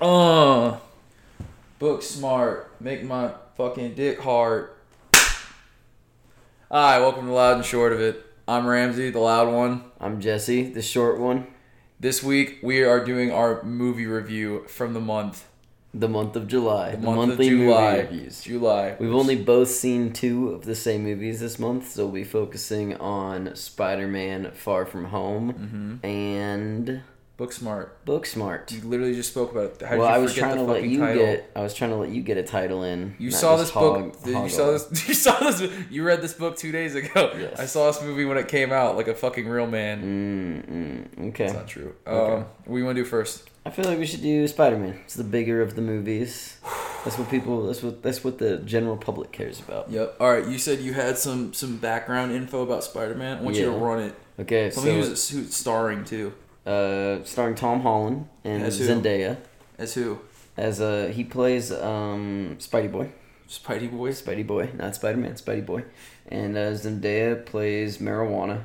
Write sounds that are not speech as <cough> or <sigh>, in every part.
Uh, Booksmart, make my fucking dick hard. Hi, welcome to Loud and Short of It. I'm Ramsey, the loud one. I'm Jesse, the short one. This week we are doing our movie review from the month, The month of July. the, The, month monthly of July. movie reviews. July. We've only both seen two of the same movies this month, so we'll be focusing on Spider-Man: Far From Home Mm-hmm. and book smart. Booksmart. You literally just spoke about it. How well, you I was trying the to let you title? get. I was trying to let you get a title in. <laughs> You saw this book. hog- you saw this. You saw this. You read this book two days ago. Yes. I saw this movie when it came out, like a fucking real man. Mm, mm, okay. That's not true. Okay. Um, what do you want to do first? I feel like we should do Spider-Man. It's the bigger of the movies. That's what people. That's what. That's what the general public cares about. Yep. All right. You said you had some some background info about Spider Man. I want you to run it. Okay, Something so who's, who's starring too. Uh, starring Tom Holland and As who? Zendaya. As who? As uh, he plays um, Spidey Boy, Spidey Boy. Spidey Boy, not Spider Man, Spidey Boy, and uh, Zendaya plays marijuana.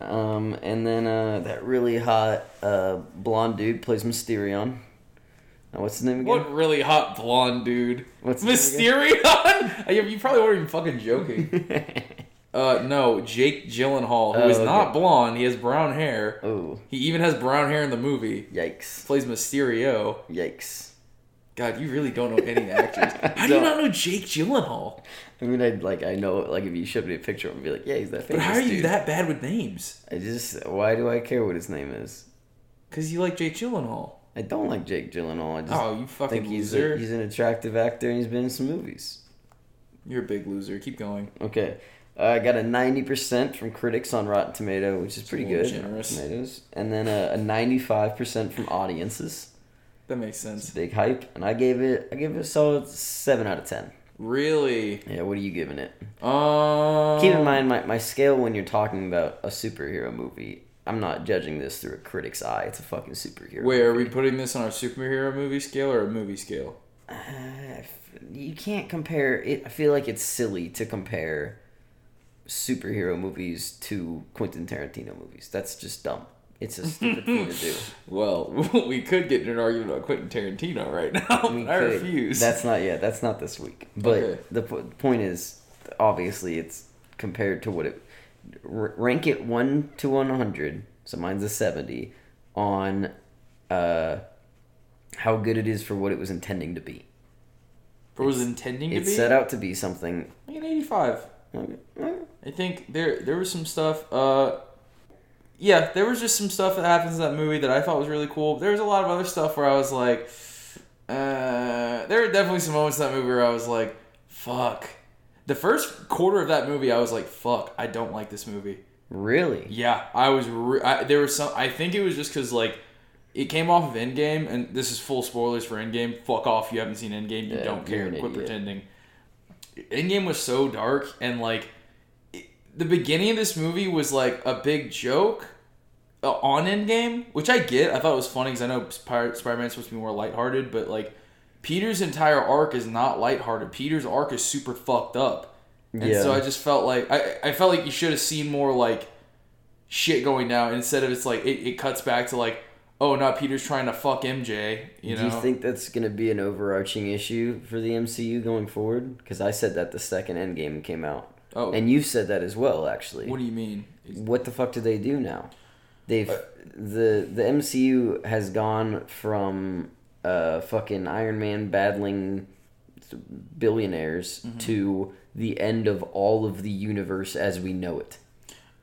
Um, and then uh, that really hot uh, blonde dude plays Mysterion. Uh, what's his name again? What really hot blonde dude? What's Mysterion? <laughs> you you probably weren't even fucking joking. <laughs> Uh, no, Jake Gyllenhaal, who Oh, is okay. not blonde. He has brown hair. oh, He even has brown hair in the movie. yikes! Plays Mysterio. Yikes! God, you really don't know any actors. <laughs> How do you Don't. know Jake Gyllenhaal? I mean, I like I know like if you showed me a picture, I'd be like, yeah, he's that But famous how are you dude. that bad with names? I just why do I care what his name is? Because you like Jake Gyllenhaal. I don't like Jake Gyllenhaal. I just Oh, you fucking think he's loser. a, he's an attractive actor and he's been in some movies. You're a big loser. Keep going. Okay. Uh, I got a 90% from critics on Rotten Tomato, which is pretty good. generous. Tomatoes. And then a, a 95% from audiences. That makes sense. big hype. And I gave it I gave it a solid 7 out of 10. Really? Yeah, what are you giving it? Um. Keep in mind my, my scale when you're talking about a superhero movie. I'm not judging this through a critic's eye. It's a fucking superhero. Wait, are we putting this on our superhero movie scale or a movie scale? Uh, you can't compare it. I feel like it's silly to compare superhero movies to Quentin Tarantino movies. That's just dumb. It's a <laughs> stupid thing to do. Well, <laughs> we could get in an argument about Quentin Tarantino right now. We <laughs> I could. refuse. That's not yet. That's not this week. But Okay. the po- point is, obviously, it's compared to what it r- rank it one to one hundred. So mine's a seventy on uh, how good it is for what it was intending to be. Or was intending to It be? set out to be something. like an 85. I think there there was some stuff. Uh, yeah, there was just some stuff that happens in that movie that I thought was really cool. There was a lot of other stuff where I was like, uh, there were definitely some moments in that movie where I was like, fuck. The first quarter of that movie, I was like, fuck, I don't like this movie. Really? Yeah, I was. Re- I, there was some. I think it was just because like it came off of Endgame, and this is full spoilers for Endgame. Fuck off! You haven't seen Endgame. You Yeah, don't care. Quit idiot. pretending. Endgame was so dark, and like it, the beginning of this movie was like a big joke uh, on Endgame, which I get. I thought it was funny because I know Spider Man's supposed to be more lighthearted, but like Peter's entire arc is not lighthearted. Peter's arc is super fucked up. And Yeah. so I just felt like I, I felt like you should have seen more like shit going down instead of it's like it, it cuts back to like oh now Peter's trying to fuck MJ you Do you think that's going to be an overarching issue for the MCU going forward? Because I said that the second Endgame came out, oh and you've said that as well. Actually, what do you mean what the fuck do they do now? They've Uh, the the MCU has gone from uh fucking Iron Man battling billionaires Mm-hmm. to the end of all of the universe as we know it.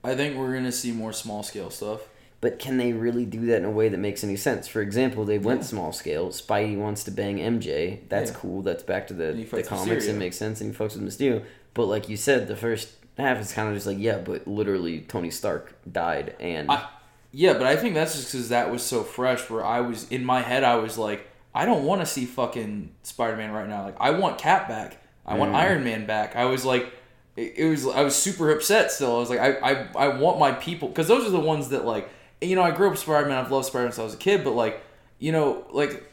I think we're gonna see more small scale stuff But can they really do that in a way that makes any sense? For example, they went Yeah. small scale. Spidey wants to bang MJ. That's Yeah. cool. That's back to the, the comics. It makes sense. And he fucks with Mysterio. But like you said, the first half is kind of just like, yeah, but literally Tony Stark died. And I, yeah but I think that's just because that was so fresh where I was in my head I was like I don't want to see fucking Spider Man right now like I want Cap back I want Mm. Iron Man back I was like it, it was I was super upset still I was like I I, I want my people because those are the ones that like you know I grew up Spider Man I've loved Spider Man since I was a kid but like you know like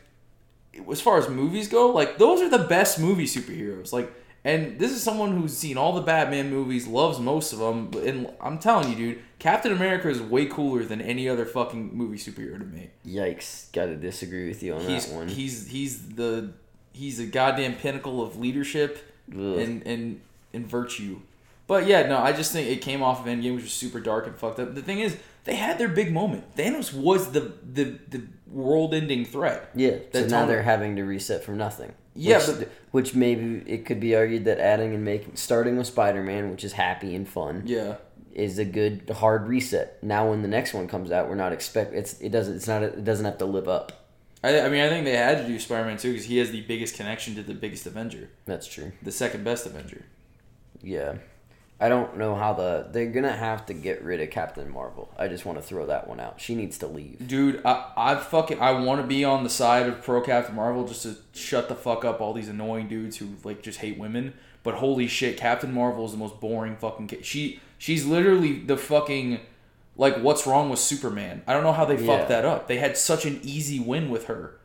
as far as movies go, like those are the best movie superheroes. Like And this is someone who's seen all the Batman movies, loves most of them. And I'm telling you, dude, Captain America is way cooler than any other fucking movie superhero to me. Yikes! Got to disagree with you on He's that one. he's he's the he's a goddamn pinnacle of leadership Ugh. and and and virtue. But yeah, no, I just think it came off of Endgame, which was super dark and fucked up. The thing is, they had their big moment. Thanos was the the the world-ending threat. Yeah, so now they're having to reset from nothing. Yeah, which, but- which maybe it could be argued that adding and making starting with Spider Man, which is happy and fun, Yeah, is a good hard reset. Now, when the next one comes out, we're not expect it's it doesn't it's not it doesn't have to live up. I, I mean, I think they had to do Spider-Man too because he has the biggest connection to the biggest Avenger, That's true. the second best Avenger. Yeah, I don't know how the they're gonna have to get rid of Captain Marvel. I just want to throw that one out. She needs to leave. Dude, I, I fucking I want to be on the side of pro Captain Marvel just to shut the fuck up all these annoying dudes who like just hate women. But holy shit, Captain Marvel is the most boring fucking. Ca- she she's literally the fucking like what's wrong with Superman. I don't know how they Yeah. fucked that up. They had such an easy win with her.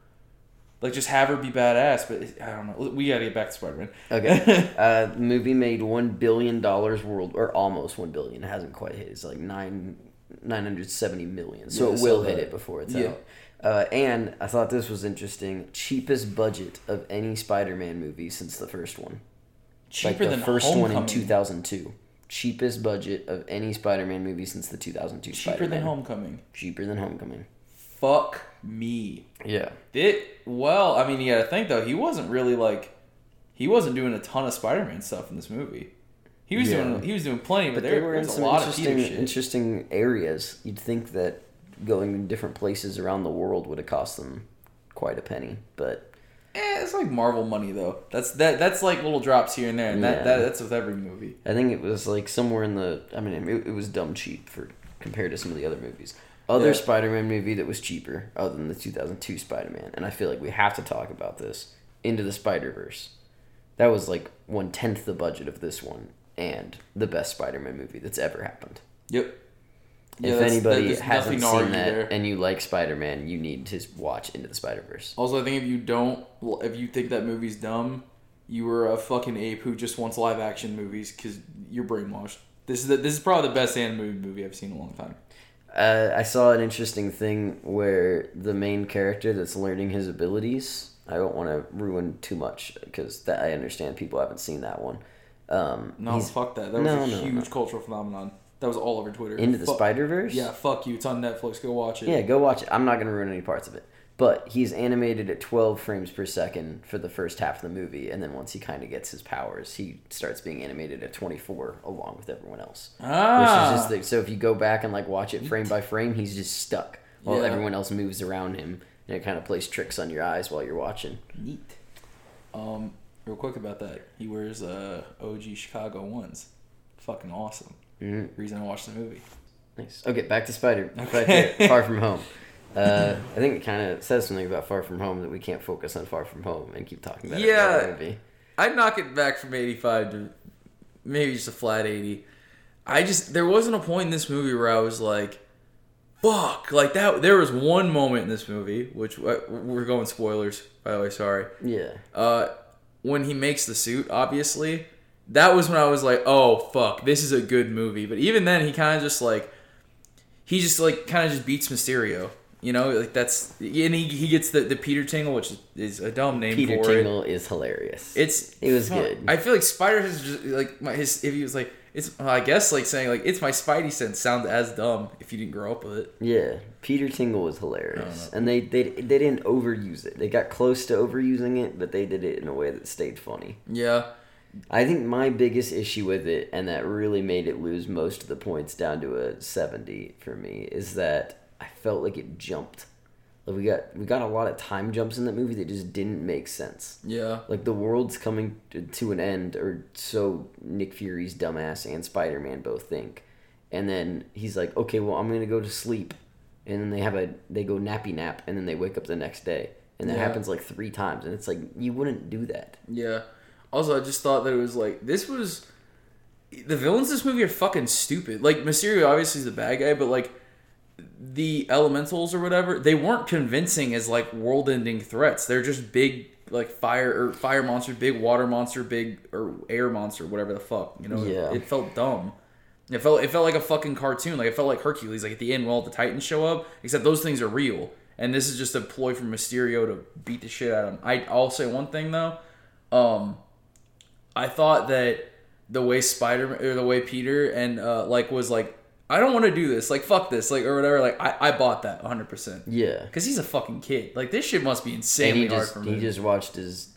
Like just have her be badass, but I don't know. We gotta get back to Spider Man. Okay. <laughs> uh, the movie made one billion dollars world, or almost one billion. It hasn't quite hit. It's like nine nine hundred seventy million. So Yeah, it will hit it before it's Yeah. out. Uh, and I thought this was interesting. Cheapest budget of any Spider-Man movie since the first one. Cheaper like the than first Homecoming. one in two thousand two. Cheapest budget of any Spider-Man movie since the two thousand two. Cheaper than Homecoming. Cheaper than Homecoming. Fuck me. Yeah. It well, I mean, you gotta think though. He wasn't really like, he wasn't doing a ton of Spider-Man stuff in this movie. He was Yeah. doing he was doing plenty, but, But there were in there's a some lot of interesting, interesting areas. You'd think that going to different places around the world would have cost them quite a penny, but Eh, it's like Marvel money though. That's that that's like little drops here and there, and that, that that's with every movie. I think it was like somewhere in the. I mean, it, it was dumb cheap for compared to some of the other movies. Other Yeah. Spider-Man movie that was cheaper, other than the 2002 Spider-Man, and I feel like we have to talk about this. Into the Spider-Verse, that was like one tenth the budget of this one, and the best Spider-Man movie that's ever happened. Yep. Yeah, if anybody there's hasn't seen that there. and you like Spider-Man, you need to watch Into the Spider-Verse. Also, I think if you don't, if you think that movie's dumb, you were a fucking ape who just wants live action movies because you're brainwashed. This is the, this is probably the best animated movie I've seen in a long time. Uh, I saw an interesting thing where the main character that's learning his abilities. I don't want to ruin too much because that I understand people haven't seen that one. Um, No, fuck that. That was No, a no, huge no. cultural phenomenon. That was all over Twitter. into the Spider Verse. Yeah, fuck you. It's on Netflix. Go watch it. yeah. Go watch it. I'm not gonna ruin any parts of it. But he's animated at 12 frames per second for the first half of the movie, and then once he kind of gets his powers, he starts being animated at 24 along with everyone else. Ah. Which is just the, so if you go back and like watch it frame by frame, he's just stuck while Yeah. everyone else moves around him, and it kind of plays tricks on your eyes while you're watching. Neat. Um, real quick about that. He wears uh, OG Chicago ones. Fucking awesome. Mhm. Reason I watched the movie. Nice. Okay, back to Spider. Okay. Far From Home. <laughs> Uh, I think it kind of says something about Far From Home that we can't focus on Far From Home and keep talking about Yeah. other movie. I'd knock it back from 85 to maybe just a flat 80. I just, there wasn't a point in this movie where I was like, fuck. Like that, there was one moment in this movie, which uh, we're going spoilers, by the way, sorry. Yeah. uh, when he makes the suit, obviously, that was when I was like, oh fuck, this is a good movie. But even then, he kind of just like, he just like kind of just beats Mysterio. You know, like that's and he, he gets the, the Peter Tingle, which is a dumb name Peter for. Tingle is hilarious. It's It was fuck. good. I feel like Spider has just like my his if he was like it's I guess like saying like it's my Spidey sense sounds as dumb if you didn't grow up with it. yeah, Peter Tingle was hilarious, and they, they they didn't overuse it. They got close to overusing it, but they did it in a way that stayed funny. Yeah, I think my biggest issue with it, and that really made it lose most of the points down to a seventy for me, is that felt like it jumped. Like we got we got a lot of time jumps in that movie that just didn't make sense. yeah, Like the world's coming to, an end, or so Nick Fury's dumbass and Spider Man both think. And then he's like, "Okay, well, I'm gonna go to sleep," and then they have a they go nappy nap, and then they wake up the next day, and that Yeah. happens like three times, and it's like you wouldn't do that. yeah. Also, I just thought that it was like this was the villains in this movie are fucking stupid. Like Mysterio obviously is the bad guy, but like the elementals or whatever, they weren't convincing as like world-ending threats. They're just big like fire or fire monster, big water monster, big or air monster, whatever the fuck. You know, Yeah. it, it felt dumb. It felt it felt like a fucking cartoon. Like it felt like Hercules. Like at the end, when all the Titans show up, except those things are real, and this is just a ploy from Mysterio to beat the shit out of him. I I'll say one thing though, um, I thought that the way Spider or the way Peter and uh, like was like, I don't want to do this. Like fuck this. Like or whatever. Like I, I bought that 100. percent Yeah. because he's a fucking kid. Like this shit must be And insanely he hard just for he just watched his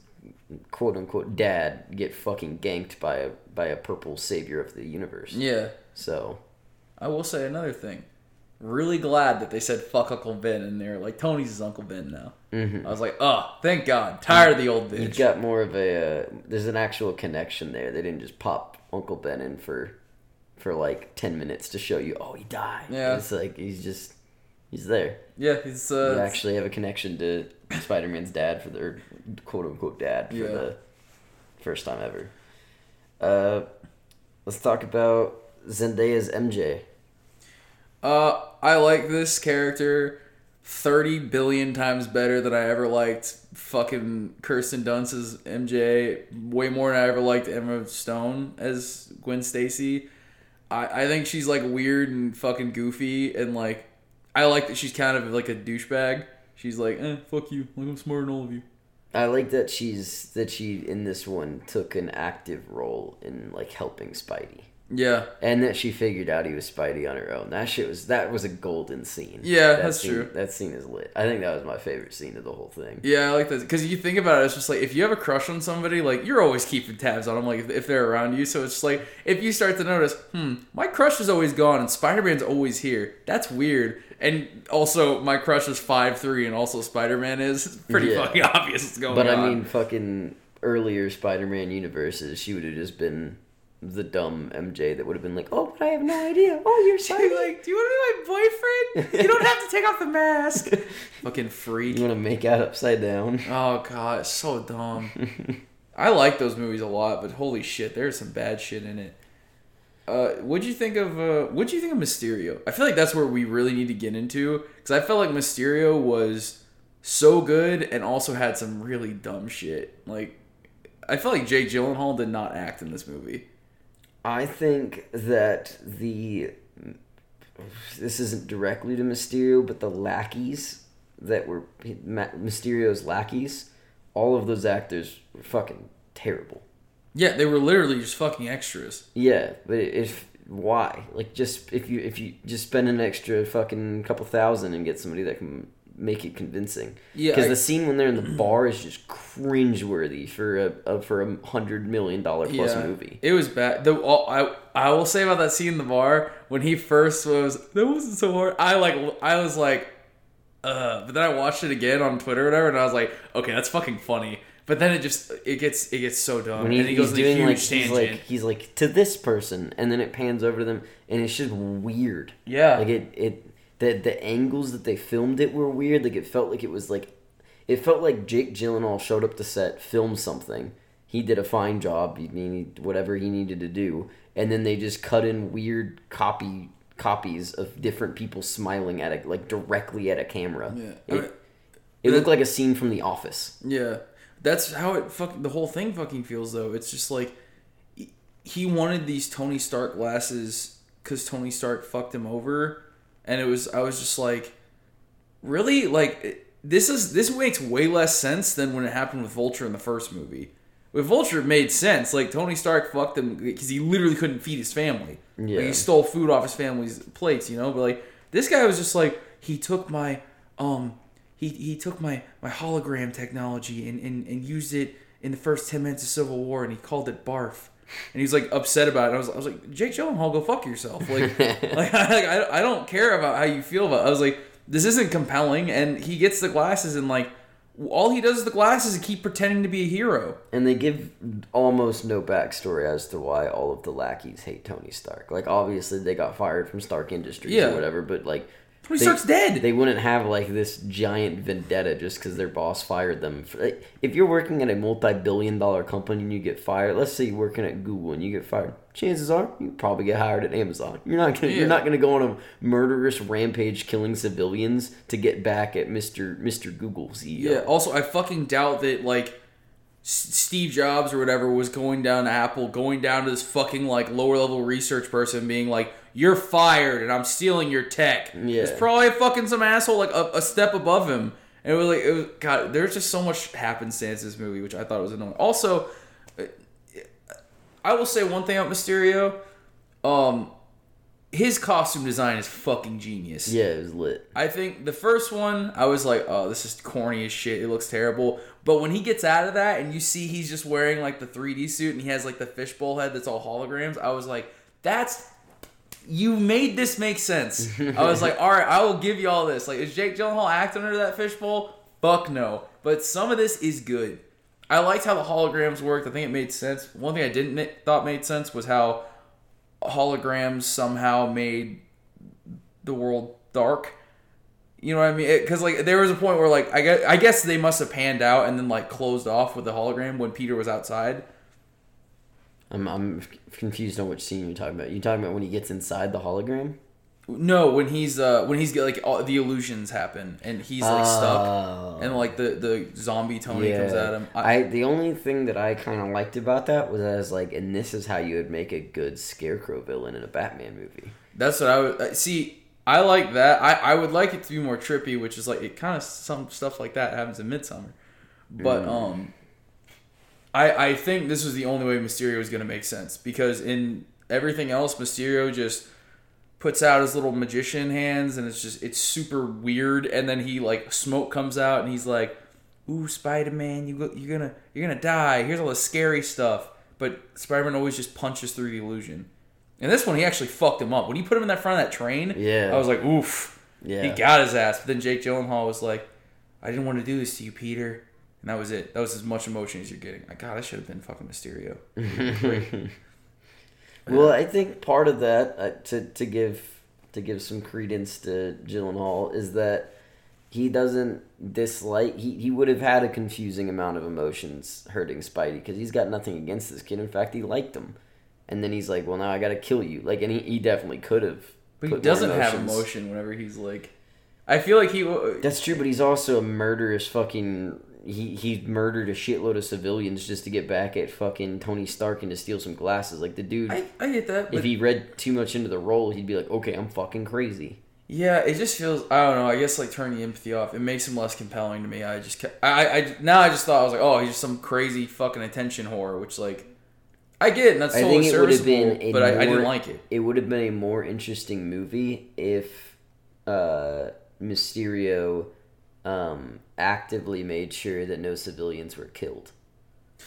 quote unquote dad get fucking ganked by a by a purple savior of the universe. yeah. So I will say another thing. Really glad that they said fuck Uncle Ben in there. Like Tony's his Uncle Ben now. mhm. I was like, oh, thank God. Tired of the old bitch. you got more of a uh, there's an actual connection there. They didn't just pop Uncle Ben in for for like ten minutes to show you, oh, he died. Yeah. it's like he's just he's there. yeah, he's you uh, actually have a connection to Spider Man's dad for their quote unquote dad for Yeah. the first time ever. Uh, let's talk about Zendaya's MJ. Uh, I like this character thirty billion times better than I ever liked fucking Kirsten Dunst's MJ. Way more than I ever liked Emma Stone as Gwen Stacy. I I think she's like weird and fucking goofy and like I like that she's kind of like a douchebag. She's like, eh, fuck you. Like I'm smarter than all of you. I like that she's that she in this one took an active role in like helping Spidey. Yeah, And that she figured out he was Spidey on her own. That shit was that was a golden scene. Yeah, That that's scene- true. That scene is lit. I think that was my favorite scene of the whole thing. Yeah, I like that because you think about it, it's just like if you have a crush on somebody, like you're always keeping tabs on them, like if, if they're around you. So it's just like if you start to notice, hmm, my crush is always gone and Spider Man's always here. That's weird. And also, my crush is five three, and also Spider Man is <laughs> It's pretty Yeah. fucking obvious what's going But on. I mean, fucking earlier Spider-Man universes, she would have just been the dumb MJ that would have been like, "Oh, but I have no idea. Oh, you're She'd Spidey. be like, "Do you want to be my boyfriend? You don't have to take off the mask." <laughs> fucking freak. you want to make out upside down?" Oh god, it's so dumb. <laughs> I like those movies a lot, but holy shit, there's some bad shit in it. Uh, what'd you think of uh, what'd you think of Mysterio? I feel like that's where we really need to get into because I felt like Mysterio was so good and also had some really dumb shit. Like, I felt like Jake Gyllenhaal did not act in this movie. I think that the this isn't directly to Mysterio, but the lackeys that were Mysterio's lackeys, all of those actors were fucking terrible. Yeah, they were literally just fucking extras. Yeah, but if why? Like just if you if you just spend an extra fucking couple thousand and get somebody that can make it convincing. Yeah, because the scene when they're in the bar is just cringeworthy for a, a for a hundred million dollar plus movie. It was bad. The all, I I will say about that scene in the bar when he first was that wasn't so hard. I like I was like, uh, but then I watched it again on Twitter or whatever, and I was like, okay, that's fucking funny. But then it just it gets it gets so dumb, When he, and he goes he's doing huge like he's like he's like to this person, and then it pans over to them, and it's just weird. yeah, Like it it the the angles that they filmed it were weird. Like it felt like it was like it felt like Jake Gyllenhaal showed up to set, filmed something. He did a fine job. He needed whatever he needed to do, and then they just cut in weird copy copies of different people smiling at it, like directly at a camera. Yeah. It, I mean, it looked like a scene from The Office. Yeah, that's how it fuck the whole thing fucking feels though. It's just like he- he wanted these Tony Stark glasses because Tony Stark fucked him over, and it was I was just like, really like this is this makes way less sense than when it happened with Vulture in the first movie. With Vulture, it made sense. Like Tony Stark fucked him because he literally couldn't feed his family. Like, Yeah. he stole food off his family's plates, you know. But like this guy was just like he took my um he he took my my hologram technology and and, and used it in the first ten minutes of Civil War and he called it barf. And he's like upset about it. I was, I was like, Jake Gyllenhaal, go fuck yourself. Like, <laughs> like, I, like I, I don't care about how you feel about. It. I was like, this isn't compelling. And he gets the glasses and like, all he does is the glasses is keep pretending to be a hero. And they give almost no backstory as to why all of the lackeys hate Tony Stark. Like obviously they got fired from Stark Industries Yeah. or whatever, but like Tony They- Stark's dead. They wouldn't have like this giant vendetta just because their boss fired them. If you're working at a multi-billion-dollar company and you get fired, let's say you're working at Google and you get fired, chances are you probably get hired at Amazon. You're not gonna Yeah. you're not gonna go on a murderous rampage killing civilians to get back at Mister Mister Google CEO. Yeah. Also, I fucking doubt that like Steve Jobs or whatever was going down to Apple, going down to this fucking like lower level research person, being like, "You're fired, and I'm stealing your tech." Yeah. It's probably fucking some asshole like a, a step above him. And it was like, it was God. There's just so much happenstance in this movie, which I thought was annoying. Also, I will say one thing about Mysterio. Um, his costume design is fucking genius. Yeah, it was lit. I think the first one, I was like, oh, this is corny as shit. It looks terrible. But when he gets out of that and you see he's just wearing like the 3D suit and he has like the fishbowl head that's all holograms, I was like, that's. You made this make sense. I was like, all right, I will give you all this. Like, is Jake Gyllenhaal acting under that fishbowl? Fuck no. But some of this is good. I liked how the holograms worked. I think it made sense. One thing I didn't ma- thought made sense was how holograms somehow made the world dark. You know what I mean? Because like there was a point where like I guess, I guess they must have panned out and then like closed off with the hologram when Peter was outside. I'm I'm confused on which scene you're talking about. You talking about when he gets inside the hologram? No, when he's uh when he's like all the illusions happen and he's like stuck Oh. and like the the zombie Tony comes at him. I, I, the only thing that I kind of liked about that was as like, and this is how you would make a good scarecrow villain in a Batman movie. that's what I would uh, see. I like that. I, I would like it to be more trippy, which is like it kind of some stuff like that happens in Midsommar. But Mm. um, I I think this was the only way Mysterio was gonna make sense because in everything else, Mysterio just puts out his little magician hands and it's just it's super weird. And then he like smoke comes out and he's like, "Ooh, Spider Man, you go, you're gonna you're gonna die. Here's all the scary stuff." But Spider Man always just punches through the illusion. And this one, he actually fucked him up. When he put him in that front of that train, Yeah. I was like, oof. Yeah. He got his ass. But then Jake Gyllenhaal was like, I didn't want to do this to you, Peter. And that was it. That was as much emotion as you're getting. Like, God, I should have been fucking Mysterio. <laughs> <laughs> Well, I think part of that uh, to to give to give some credence to Gyllenhaal is that he doesn't dislike. He he would have had a confusing amount of emotions hurting Spidey because he's got nothing against this kid. In fact, he liked him, and then he's like, "Well, now I got to kill you." Like, and he, he definitely could have. But he put more doesn't have emotion whenever he's like. I feel like he. w- That's true, but he's also a murderous fucking. He he murdered a shitload of civilians just to get back at fucking Tony Stark and to steal some glasses. Like the dude, I, I get that. But if he read too much into the role, he'd be like, "Okay, I'm fucking crazy." Yeah, it just feels. I don't know. I guess like turning the empathy off, it makes him less compelling to me. I just, kept, I, I, now I just thought I was like, oh, he's just some crazy fucking attention whore, which like, I get, it, and that's I totally think it would have serviceable, been but I, I didn't more- like it. It would have been a more interesting movie if uh, Mysterio um, actively made sure that no civilians were killed.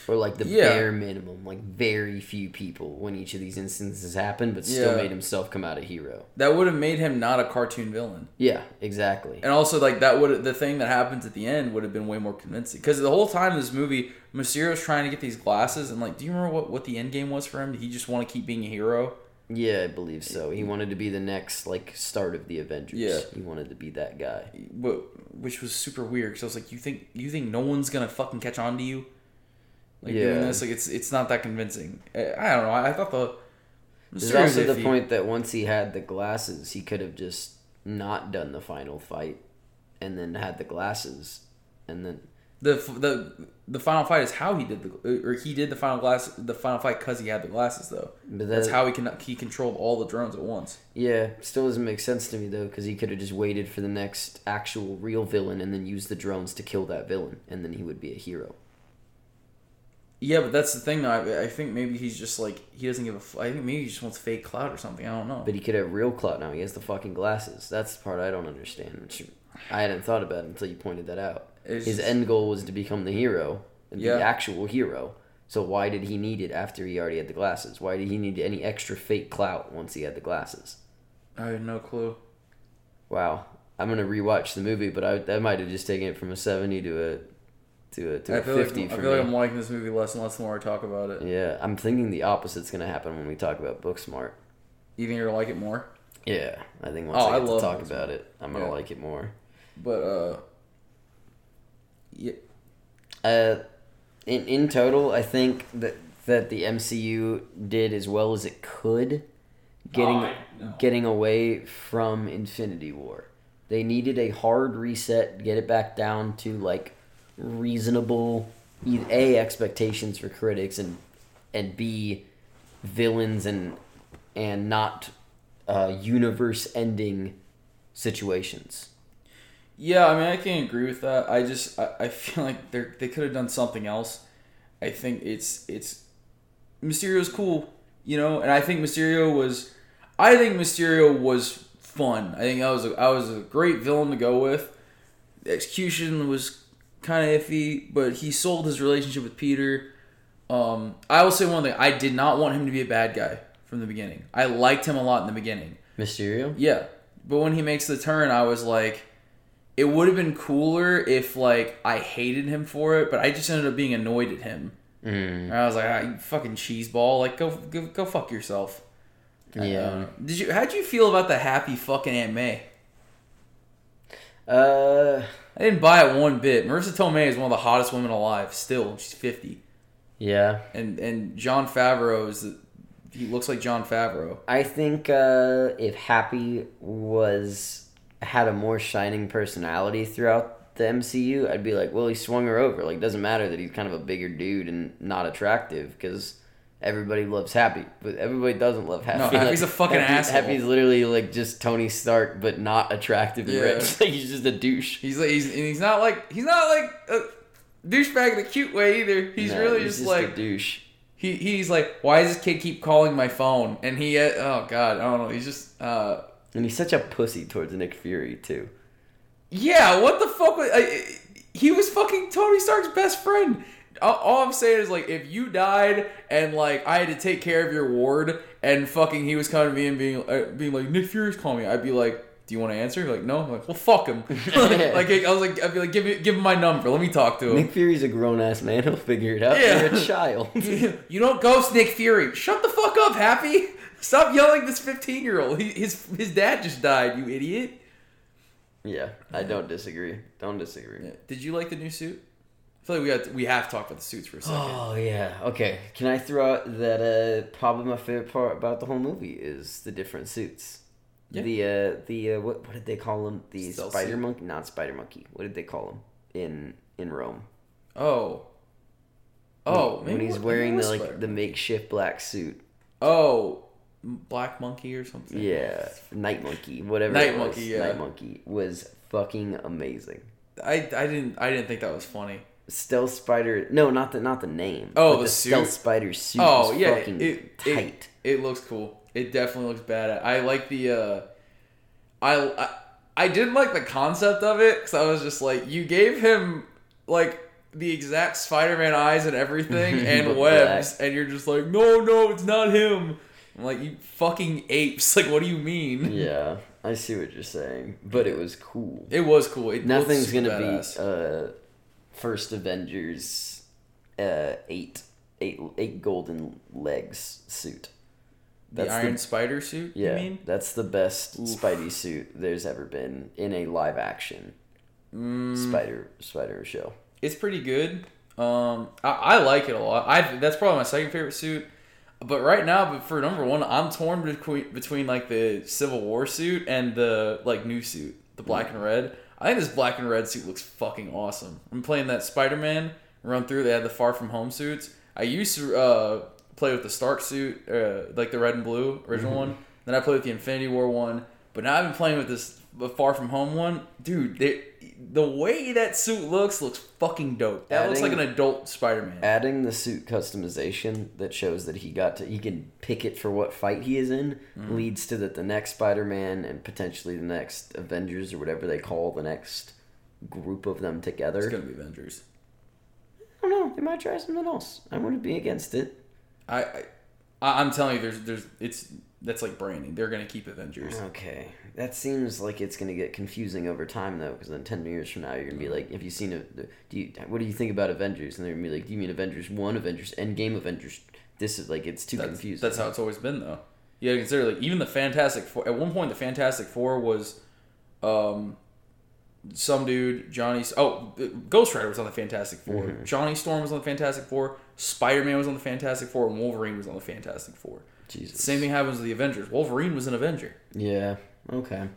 Or like the Yeah. bare minimum, like very few people when each of these instances happened, but still Yeah. made himself come out a hero. That would have made him not a cartoon villain, Yeah, exactly. and also like that would the thing that happens at the end would have been way more convincing because the whole time in this movie, Mysterio's trying to get these glasses, and like, do you remember what what the end game was for him? Did he just want to keep being a hero? Yeah, I believe so. He wanted to be the next like start of the Avengers. Yeah. he wanted to be that guy. But which was super weird because I was like, you think you think no one's gonna fucking catch on to you? Like doing Yeah. this, like it's it's not that convincing. I, I don't know. I, I thought the There's also the point that once he had the glasses, he could have just not done the final fight, and then had the glasses, and then the the the final fight is how he did the or he did the final glass the final fight because he had the glasses though. but That's how he can he controlled all the drones at once. Yeah, still doesn't make sense to me though, because he could have just waited for the next actual real villain and then used the drones to kill that villain, and then he would be a hero. Yeah, but that's the thing. Though. I, I think maybe he's just like he doesn't give a. f- I think maybe he just wants fake clout or something. I don't know. But he could have real clout now. He has the fucking glasses. That's the part I don't understand. Which I hadn't thought about until you pointed that out. It's His just- end goal was to become the hero, Yeah. the actual hero. So why did he need it after he already had the glasses? Why did he need any extra fake clout once he had the glasses? I have no clue. Wow, I'm gonna rewatch the movie, but I, I might have just taken it from a seventy to a to a to I a feel like fifty I feel like. I'm liking this movie less and less the more I talk about it. yeah, I'm thinking the opposite's gonna happen when we talk about Booksmart. You think you're gonna like it more? Yeah, I think once Oh, I I get to talk this about it, I'm gonna Yeah. like it more. But uh, Uh, in in total, I think that that the MCU did as well as it could, getting Oh, I getting away from Infinity War. They needed a hard reset, get it back down to like reasonable a expectations for critics and and b villains and and not uh, universe ending situations. Yeah, I mean, I can't agree with that. I just I, I feel like they they could have done something else. I think it's it's Mysterio's cool, you know, and I think Mysterio was I think Mysterio was fun. I think I was a, I was a great villain to go with. The execution was kind of iffy, but he sold his relationship with Peter. Um, I will say one thing: I did not want him to be a bad guy from the beginning. I liked him a lot in the beginning. Mysterio. Yeah, but when he makes the turn, I was like, it would have been cooler if like I hated him for it, but I just ended up being annoyed at him. Mm. And I was like, ah, you fucking cheeseball, like go go, go fuck yourself. Yeah. Did you? How'd you feel about the happy fucking Aunt May? Uh. I didn't buy it one bit. Marisa Tomei is one of the hottest women alive. Still, she's fifty, Yeah. and and Jon Favreau is. He looks like Jon Favreau. I think uh, if Happy was had a more shining personality throughout the MCU, I'd be like, well, he swung her over. Like, doesn't matter that he's kind of a bigger dude and not attractive because everybody loves Happy, but everybody doesn't love Happy. No, <laughs> Happy's a fucking Happy- asshole. Happy's literally like just Tony Stark, but not attractive and Yeah. rich. <laughs> Like, he's just a douche. He's like he's and he's not like he's not like a douchebag in a cute way either. He's No, really he's just, a like douche. he he's like why does this kid keep calling my phone? And he uh, oh god I don't know he's just uh And he's such a pussy towards Nick Fury too. yeah what the fuck was, I, he was fucking Tony Stark's best friend. All, all I'm saying is like if you died and like I had to take care of your ward and fucking he was coming to me and being uh, being like Nick Fury's calling me, I'd be like. Do you want to answer? Like no. I'm like well, fuck him. <laughs> like I was like, I'd be like, give me, give him my number. Let me talk to him. Nick Fury's a grown ass man. He'll figure it out. Yeah. You're a child. <laughs> you don't ghost Nick Fury. Shut the fuck up, Happy. Stop yelling this 15 year old. His, his dad just died, you idiot. Yeah, I don't disagree. Don't disagree. Yeah. Did you like the new suit? I feel like we got we have to talk about the suits for a second. Oh yeah. Okay. Can I throw out that uh, probably my favorite part about the whole movie is the different suits. Yeah. The uh, the uh, what what did they call them? The Stealth spider suit? monkey, not spider monkey. What did they call them in in Rome? Oh. Oh, when, maybe when he's wearing the like the makeshift black suit. Oh, Black Monkey or something. Yeah, night monkey, whatever. Night it was. Monkey, yeah. Night monkey was fucking amazing. I, I didn't I didn't think that was funny. Stealth Spider. No, not the not the name. Oh, the the suit? Stealth Spider suit. Oh yeah, fucking it, tight. It, it looks cool. It definitely looks bad. I like the. uh I I, I didn't like the concept of it because I was just like, you gave him like the exact Spider-Man eyes and everything <laughs> and webs, and you're just like, no, no, it's not him. I'm like, you fucking apes. <laughs> Like, what do you mean? yeah, I see what you're saying, but it was cool. It was cool. It Nothing's gonna beat uh, first Avengers uh, eight eight eight golden legs suit. That's the Iron Spider suit. yeah, You mean? that's the best Oof. Spidey suit there's ever been in a live action Mm. Spider Spider show. It's pretty good. Um, I, I like it a lot. I that's probably my second favorite suit. But right now, but for number one, I'm torn between between like the Civil War suit and the like new suit, the black and red. I think this black and red suit looks fucking awesome. I'm playing that Spider Man run through. They had the Far From Home suits. I used to uh, play with the Stark suit, uh, like the red and blue original one. Then I played with the Infinity War one. But now I've been playing with this the Far From Home one. Dude, they, the way that suit looks looks fucking dope. That looks like an adult Spider Man. Adding the suit customization that shows that he got to he can pick it for what fight he is in Mm-hmm. leads to that the next Spider-Man and potentially the next Avengers or whatever they call the next group of them together. It's gonna be Avengers. I don't know. They might try something else. I wouldn't be against it. I I- I'm telling you, there's there's it's that's like branding. They're gonna keep Avengers. Okay, that seems like it's gonna get confusing over time though, because then ten years from now you're gonna be like, have you seen a? Do you what do you think about Avengers? And they're gonna be like, do you mean Avengers one, Avengers Endgame, Avengers? This is like it's too That's, confusing. that's how it's always been though. you got to consider like even the Fantastic Four. At one point, the Fantastic Four was, um, some dude Johnny. Oh, Ghost Rider was on the Fantastic 4 Mm-hmm. Johnny Storm was on the Fantastic Four. Spider Man was on the Fantastic Four, and Wolverine was on the Fantastic Four. Jesus. Same thing happens with the Avengers. Wolverine was an Avenger. Yeah. Okay.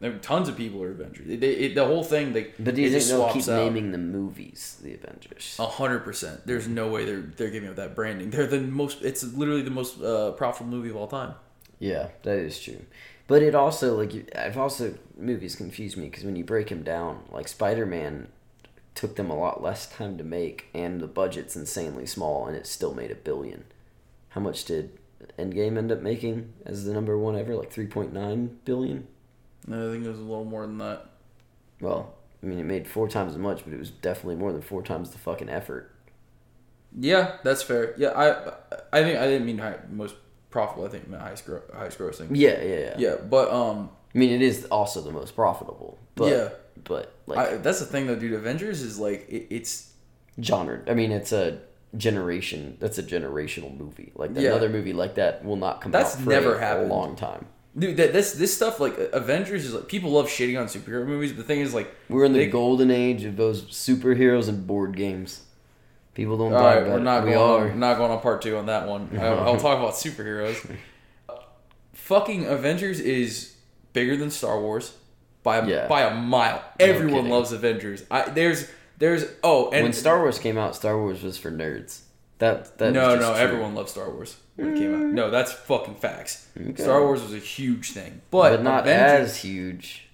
There were tons of people are Avengers. It, it, it- the whole thing, they But do you think just they'll keep out. naming the movies the Avengers? A hundred percent. There's no way they're they're giving up that branding. They're the most. It's literally the most uh, profitable movie of all time. Yeah, that is true. But it also like I've also movies confuse me because when you break them down, like Spider Man took them a lot less time to make, and the budget's insanely small, and it still made a billion. How much did Endgame end up making as the number one ever? Like three point nine billion. No, I think it was a little more than that. Well, I mean, it made four times as much, but it was definitely more than four times the fucking effort. Yeah, that's fair. Yeah, I I think I didn't mean high, most profitable. I think I meant highest gro- highest grossing. Yeah, yeah, yeah. Yeah, but um, I mean, it is also the most profitable. But, Yeah. But like I, that's the thing though, dude. Avengers is like it, it's genre. I mean, it's a generation. That's a generational movie. Like Yeah. another movie like that will not come That's out for never a, happened. a long time. dude. That this this stuff like Avengers is like people love shitting on superhero movies. But the thing is like We're in the They- golden age of those superheroes and board games. People don't All right, about we're it. not we going are. on, not going on part two on that one. <laughs> I, I'll talk about superheroes. Fucking Avengers is bigger than Star Wars by a, Yeah. by a mile. Everyone kidding. loves Avengers. I there's there's oh and when Star Wars came out, Star Wars was for nerds. That that no no true. everyone loved Star Wars when it came out. No, that's fucking facts. Okay. Star Wars was a huge thing, but, but not Avengers, as huge.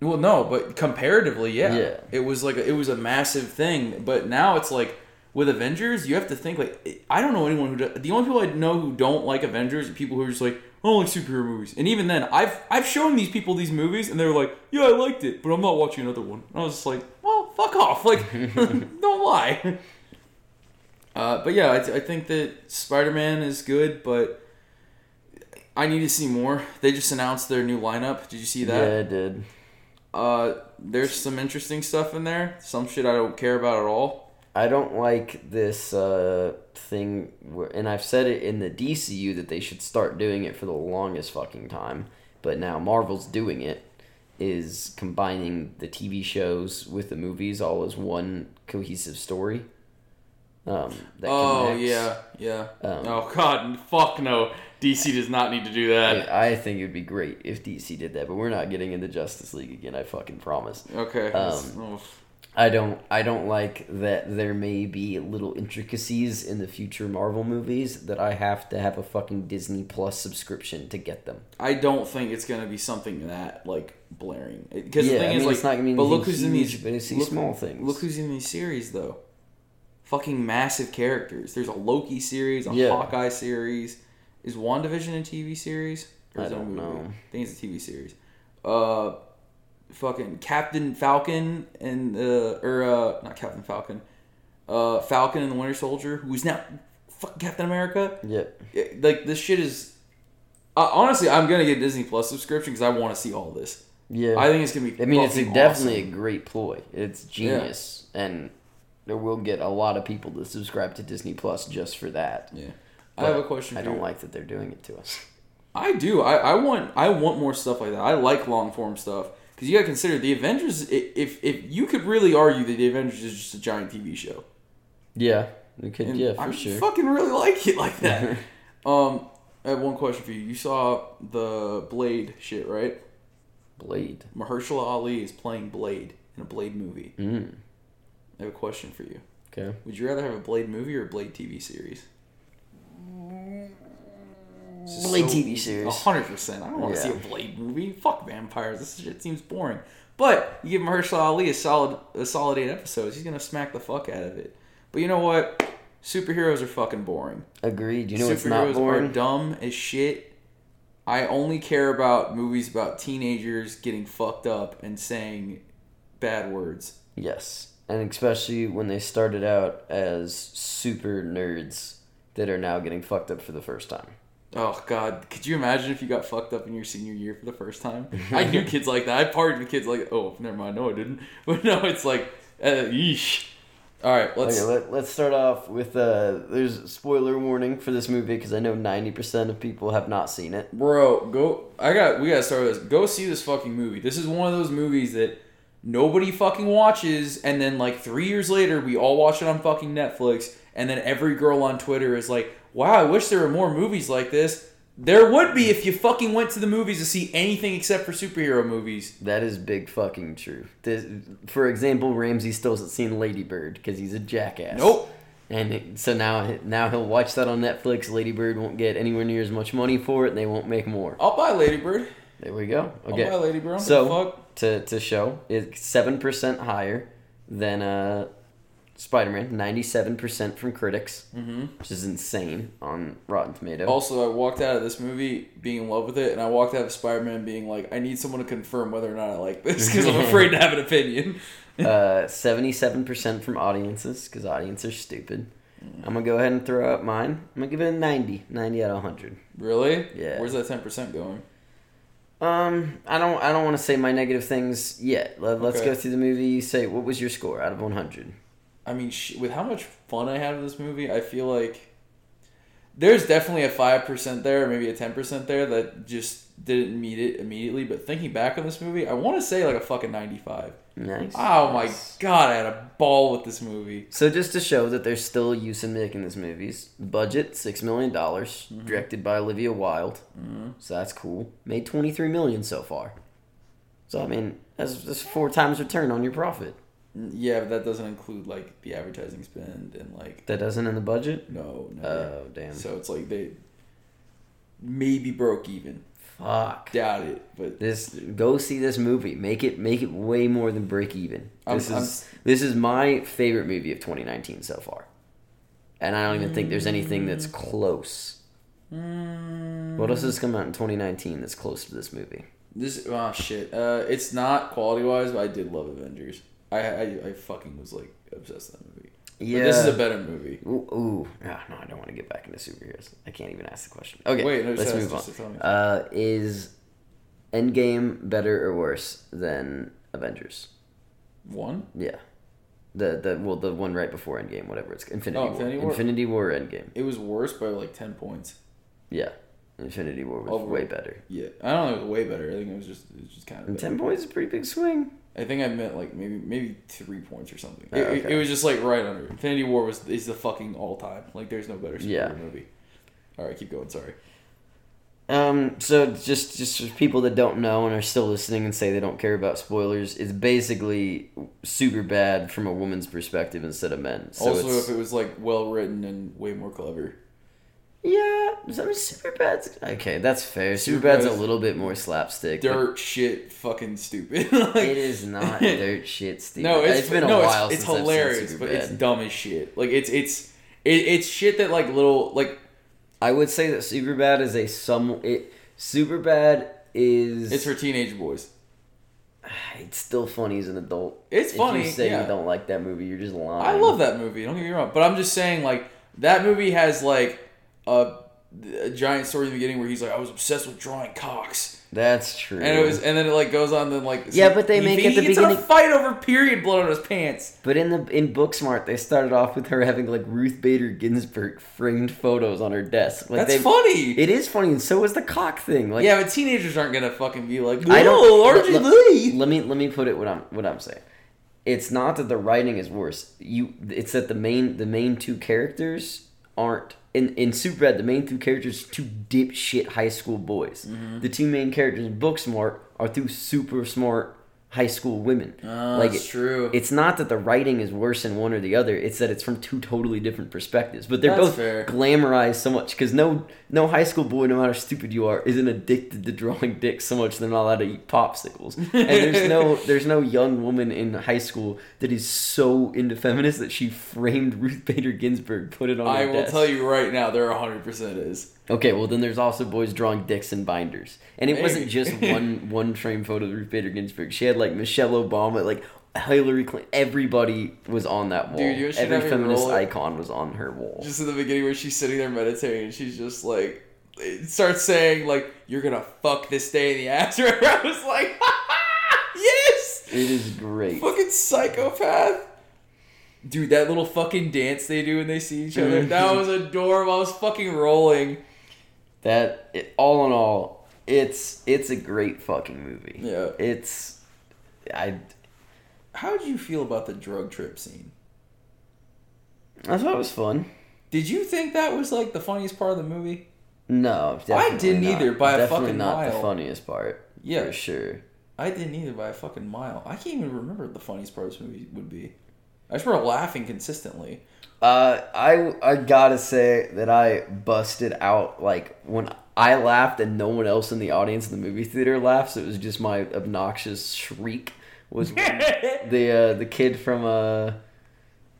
Well, no, but comparatively, yeah. Yeah. It was like a, it was a massive thing, but now it's like with Avengers, you have to think like I don't know anyone who do, the only people I know who don't like Avengers are people who are just like I don't like superhero movies. And even then, I've I've shown these people these movies and they're like, "Yeah, I liked it, but I'm not watching another one." And I was just like, "Well, fuck off. Like <laughs> <laughs> don't lie." Uh, but yeah, I, I think that Spider-Man is good, but I need to see more. They just announced their new lineup. Did you see that? Yeah, it did. Uh, there's some interesting stuff in there. Some shit I don't care about at all. I don't like this uh, thing, where, and I've said it in the DCU that they should start doing it for the longest fucking time. But now Marvel's doing it, is combining the TV shows with the movies all as one cohesive story. Um, that Oh connects. yeah, yeah. Um, oh god, fuck no. DC does not need to do that. I, I think it would be great if DC did that, but we're not getting into Justice League again. I fucking promise. Okay. Um. I don't I don't like that there may be little intricacies in the future Marvel movies that I have to have a fucking Disney Plus subscription to get them. I don't think it's gonna be something that like blaring. Because yeah, the thing I is, like, it's not gonna be but look who's in huge, these. but it's these look, small things. look who's in these series though. Fucking massive characters. There's a Loki series, a Yeah. Hawkeye series. Is WandaVision a TV series? Or I is a don't know. I think it's a TV series. Uh, fucking Captain Falcon and uh, or uh, not Captain Falcon, uh, Falcon and the Winter Soldier, who's now fucking Captain America. Yep. It- like this shit is. Uh, honestly, I'm gonna get Disney Plus subscription because I want to see all this. Yeah. I think it's gonna be. I mean, it's a, definitely awesome. a great ploy. It's genius, and there will get a lot of people to subscribe to Disney Plus just for that. Yeah, I have a question. For I don't you. like that they're doing it to us. I do. I, I want. I want more stuff like that. I like long form stuff because you gotta consider the Avengers. If if you could really argue that the Avengers is just a giant TV show. Yeah, we could. And yeah, for I sure. fucking really like it like that. <laughs> um, I have one question for you. You saw the Blade shit, right? Blade. Mahershala Ali is playing Blade in a Blade movie. Mm. I have a question for you. Okay. Would you rather have a Blade movie or a Blade TV series? Blade TV series. A hundred percent. I don't want to see a Blade movie. Fuck vampires. This shit seems boring. But you give Mahershala Ali a solid, a solid eight episodes. He's gonna smack the fuck out of it. But you know what? Superheroes are fucking boring. Agreed. You know what's Superheroes not are dumb as shit. I only care about movies about teenagers getting fucked up and saying bad words. Yes, and especially when they started out as super nerds that are now getting fucked up for the first time. Oh God! Could you imagine if you got fucked up in your senior year for the first time? I <laughs> knew kids like that. I partied with kids like, oh, never mind. No, I didn't. <laughs> But no, it's like, uh, yeesh. All right, let's. Okay, let, let's start off with uh, there's a spoiler warning for this movie because I know 90% of people have not seen it. Bro, go. I got. We gotta start with this. Go see this fucking movie. This is one of those movies that nobody fucking watches, and then like three years later, we all watch it on fucking Netflix, and then every girl on Twitter is like, "Wow, I wish there were more movies like this." There would be if you fucking went to the movies to see anything except for superhero movies. That is big fucking true. This, for example, Ramsey still hasn't seen Lady Bird because he's a jackass. Nope. And it- so now, now he'll watch that on Netflix. Lady Bird won't get anywhere near as much money for it, and they won't make more. I'll buy Ladybird. There we go. Okay. I'll buy Ladybird. I don't So- to to show it's seven percent higher than uh Spider Man. Ninety seven percent from critics, Mm-hmm. which is insane on Rotten Tomato. Also, I walked out of this movie being in love with it, and I walked out of Spider Man being like, I need someone to confirm whether or not I like this because I'm <laughs> afraid to have an opinion. <laughs> Uh, seventy seven percent from audiences because audiences are stupid. I'm gonna go ahead and throw out mine. I'm gonna give it a 90. 90 out of hundred. Really? Yeah. Where's that ten percent going? Um, I don't I don't want to say my negative things yet. Let, let's Okay. go through the movie. You say what was your score out of one hundred? I mean, sh- with how much fun I had with this movie, I feel like there's definitely a five percent there, or maybe a ten percent there that just didn't meet it immediately. But thinking back on this movie, I want to say like a fucking ninety-five. Nice. Oh my god, I had a ball with this movie. So just to show that there's still use in making these movies, budget six million dollars, Mm-hmm. directed by Olivia Wilde, so that's cool. Made twenty three million so far. So I mean, that's that's four times return on your profit. Yeah, but that doesn't include like the advertising spend and like That doesn't in the budget. no, no. Oh damn! So it's like they maybe broke even. Fuck. Doubt it, but This go see this movie. Make it make it way more than break even. I'm- This I'm- is this is my favorite movie of 2019 so far, and I don't even think there's anything that's close. What else has come out in 2019 that's close to this movie? this oh shit. Uh, it's not quality wise, but I did love Avengers. I I, I fucking was like obsessed with that movie. But Yeah. this is a better movie. Ooh, ooh. Ah, no, I don't want to get back into superheroes. I can't even ask the question. Okay, Wait, no, let's move on. ask- just tell me. Uh, is Endgame better or worse than Avengers? One. Yeah, the the well the one right before Endgame, whatever it's Infinity Oh, War. Infinity War? Infinity War, Endgame. It was worse by like ten points. Yeah, Infinity War was Over- way better. Yeah, I don't know. It was way better. I think it was just it was just kind of. Ten points is a pretty big swing. I think I meant like maybe maybe three points or something. Oh, It, it- okay. it was just like right under. Infinity War was is the fucking all time. Like there's no better superhero Yeah. movie. All right, keep going. Sorry. Um, so just just for people that don't know and are still listening and say they don't care about spoilers, it's basically Superbad from a woman's perspective instead of men. So also, if it was like well written and way more clever. Yeah, I mean, Superbad's okay. That's fair. Superbad's a little bit more slapstick. Dirt shit, fucking stupid. <laughs> like, It is not <laughs> dirt shit, Steve. No, it's, been a while It's, it's since I've seen hilarious, but it's dumb as shit. Like it's it's it, it's shit that like little like I would say that Superbad is a some. It Superbad is it's for teenage boys. <sighs> it's still funny as an adult. It's if funny, You say yeah. you don't like that movie, you're just lying. I love that movie. Don't get me wrong, but I'm just saying like that movie has like a, a giant story in the beginning where he's like I was obsessed with drawing cocks. That's true. And it was, and then it like goes on. Then like, Yeah, but they he- make he at the gets in a fight over period blood on his pants. But in the in Booksmart, they started off with her having like Ruth Bader Ginsburg framed photos on her desk. Like That's they, funny. It is funny, and so is the cock thing. Like yeah, but teenagers aren't gonna fucking be like, I don't. "Whoa, let- let- Let me let me put it what I'm what I'm saying. It's not that the writing is worse. You, it's that the main the main two characters aren't in in Superbad. The main two characters are two dipshit high school boys. Mm-hmm. The two main characters in Booksmart are two super smart high school women. Oh, like that's it- true. It's not that the writing is worse in one or the other. It's that it's from two totally different perspectives. But they're That's both fair. glamorized so much because no no high school boy, no matter how stupid you are, isn't addicted to drawing dicks so much they're not allowed to eat popsicles. And there's no <laughs> there's no young woman in high school that is so into feminist that she framed Ruth Bader Ginsburg, put it on. I will desk. tell you right now, there hundred percent is. Okay, well then there's also boys drawing dicks in binders, and it wasn't just <laughs> one one frame photo of Ruth Bader Ginsburg. She had like Michelle Obama, like Hillary Clinton. Everybody was on that wall. Dude, Every feminist roll it. icon was on her wall. Just in the beginning where she's sitting there meditating and she's just like it starts saying like you're gonna fuck this day in the ass right <laughs> I was like <laughs> yes It is great. fucking psychopath Dude, that little fucking dance they do when they see each other, Mm-hmm. that was adorable. I was fucking rolling. That it, all in all, it's it's a great fucking movie. Yeah. It's I How did you feel about the drug trip scene? I thought it was fun. Did you think that was like the funniest part of the movie? No, definitely didn't not. either, by a definitely fucking not the funniest part. Yeah. for sure. I didn't either by a fucking mile. I can't even remember what the funniest part of this movie would be. I just remember laughing consistently. Uh, I I gotta say that I busted out like when I laughed and no one else in the audience in the movie theater laughs. It was just my obnoxious shriek. Was <laughs> the uh, the kid from uh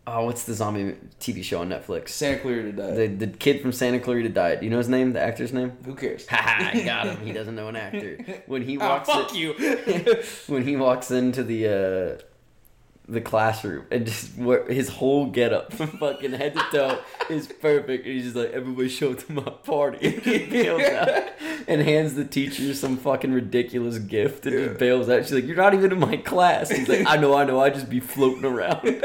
oh what's the zombie TV show on Netflix? Santa Clarita Diet. The the kid from Santa Clarita Diet. Do you know his name? The actor's name? Who cares? Haha, I got him. He <laughs> doesn't know an actor. <laughs> When he Ah, walks fuck in- you. when he walks into the uh the classroom and just where his whole getup from <laughs> fucking head to toe is perfect. And he's just like everybody show up to my party. <laughs> And bails out and hands the teacher some fucking ridiculous gift and just bails out. She's like you're not even in my class. He's like I know I know. I just be floating around <laughs>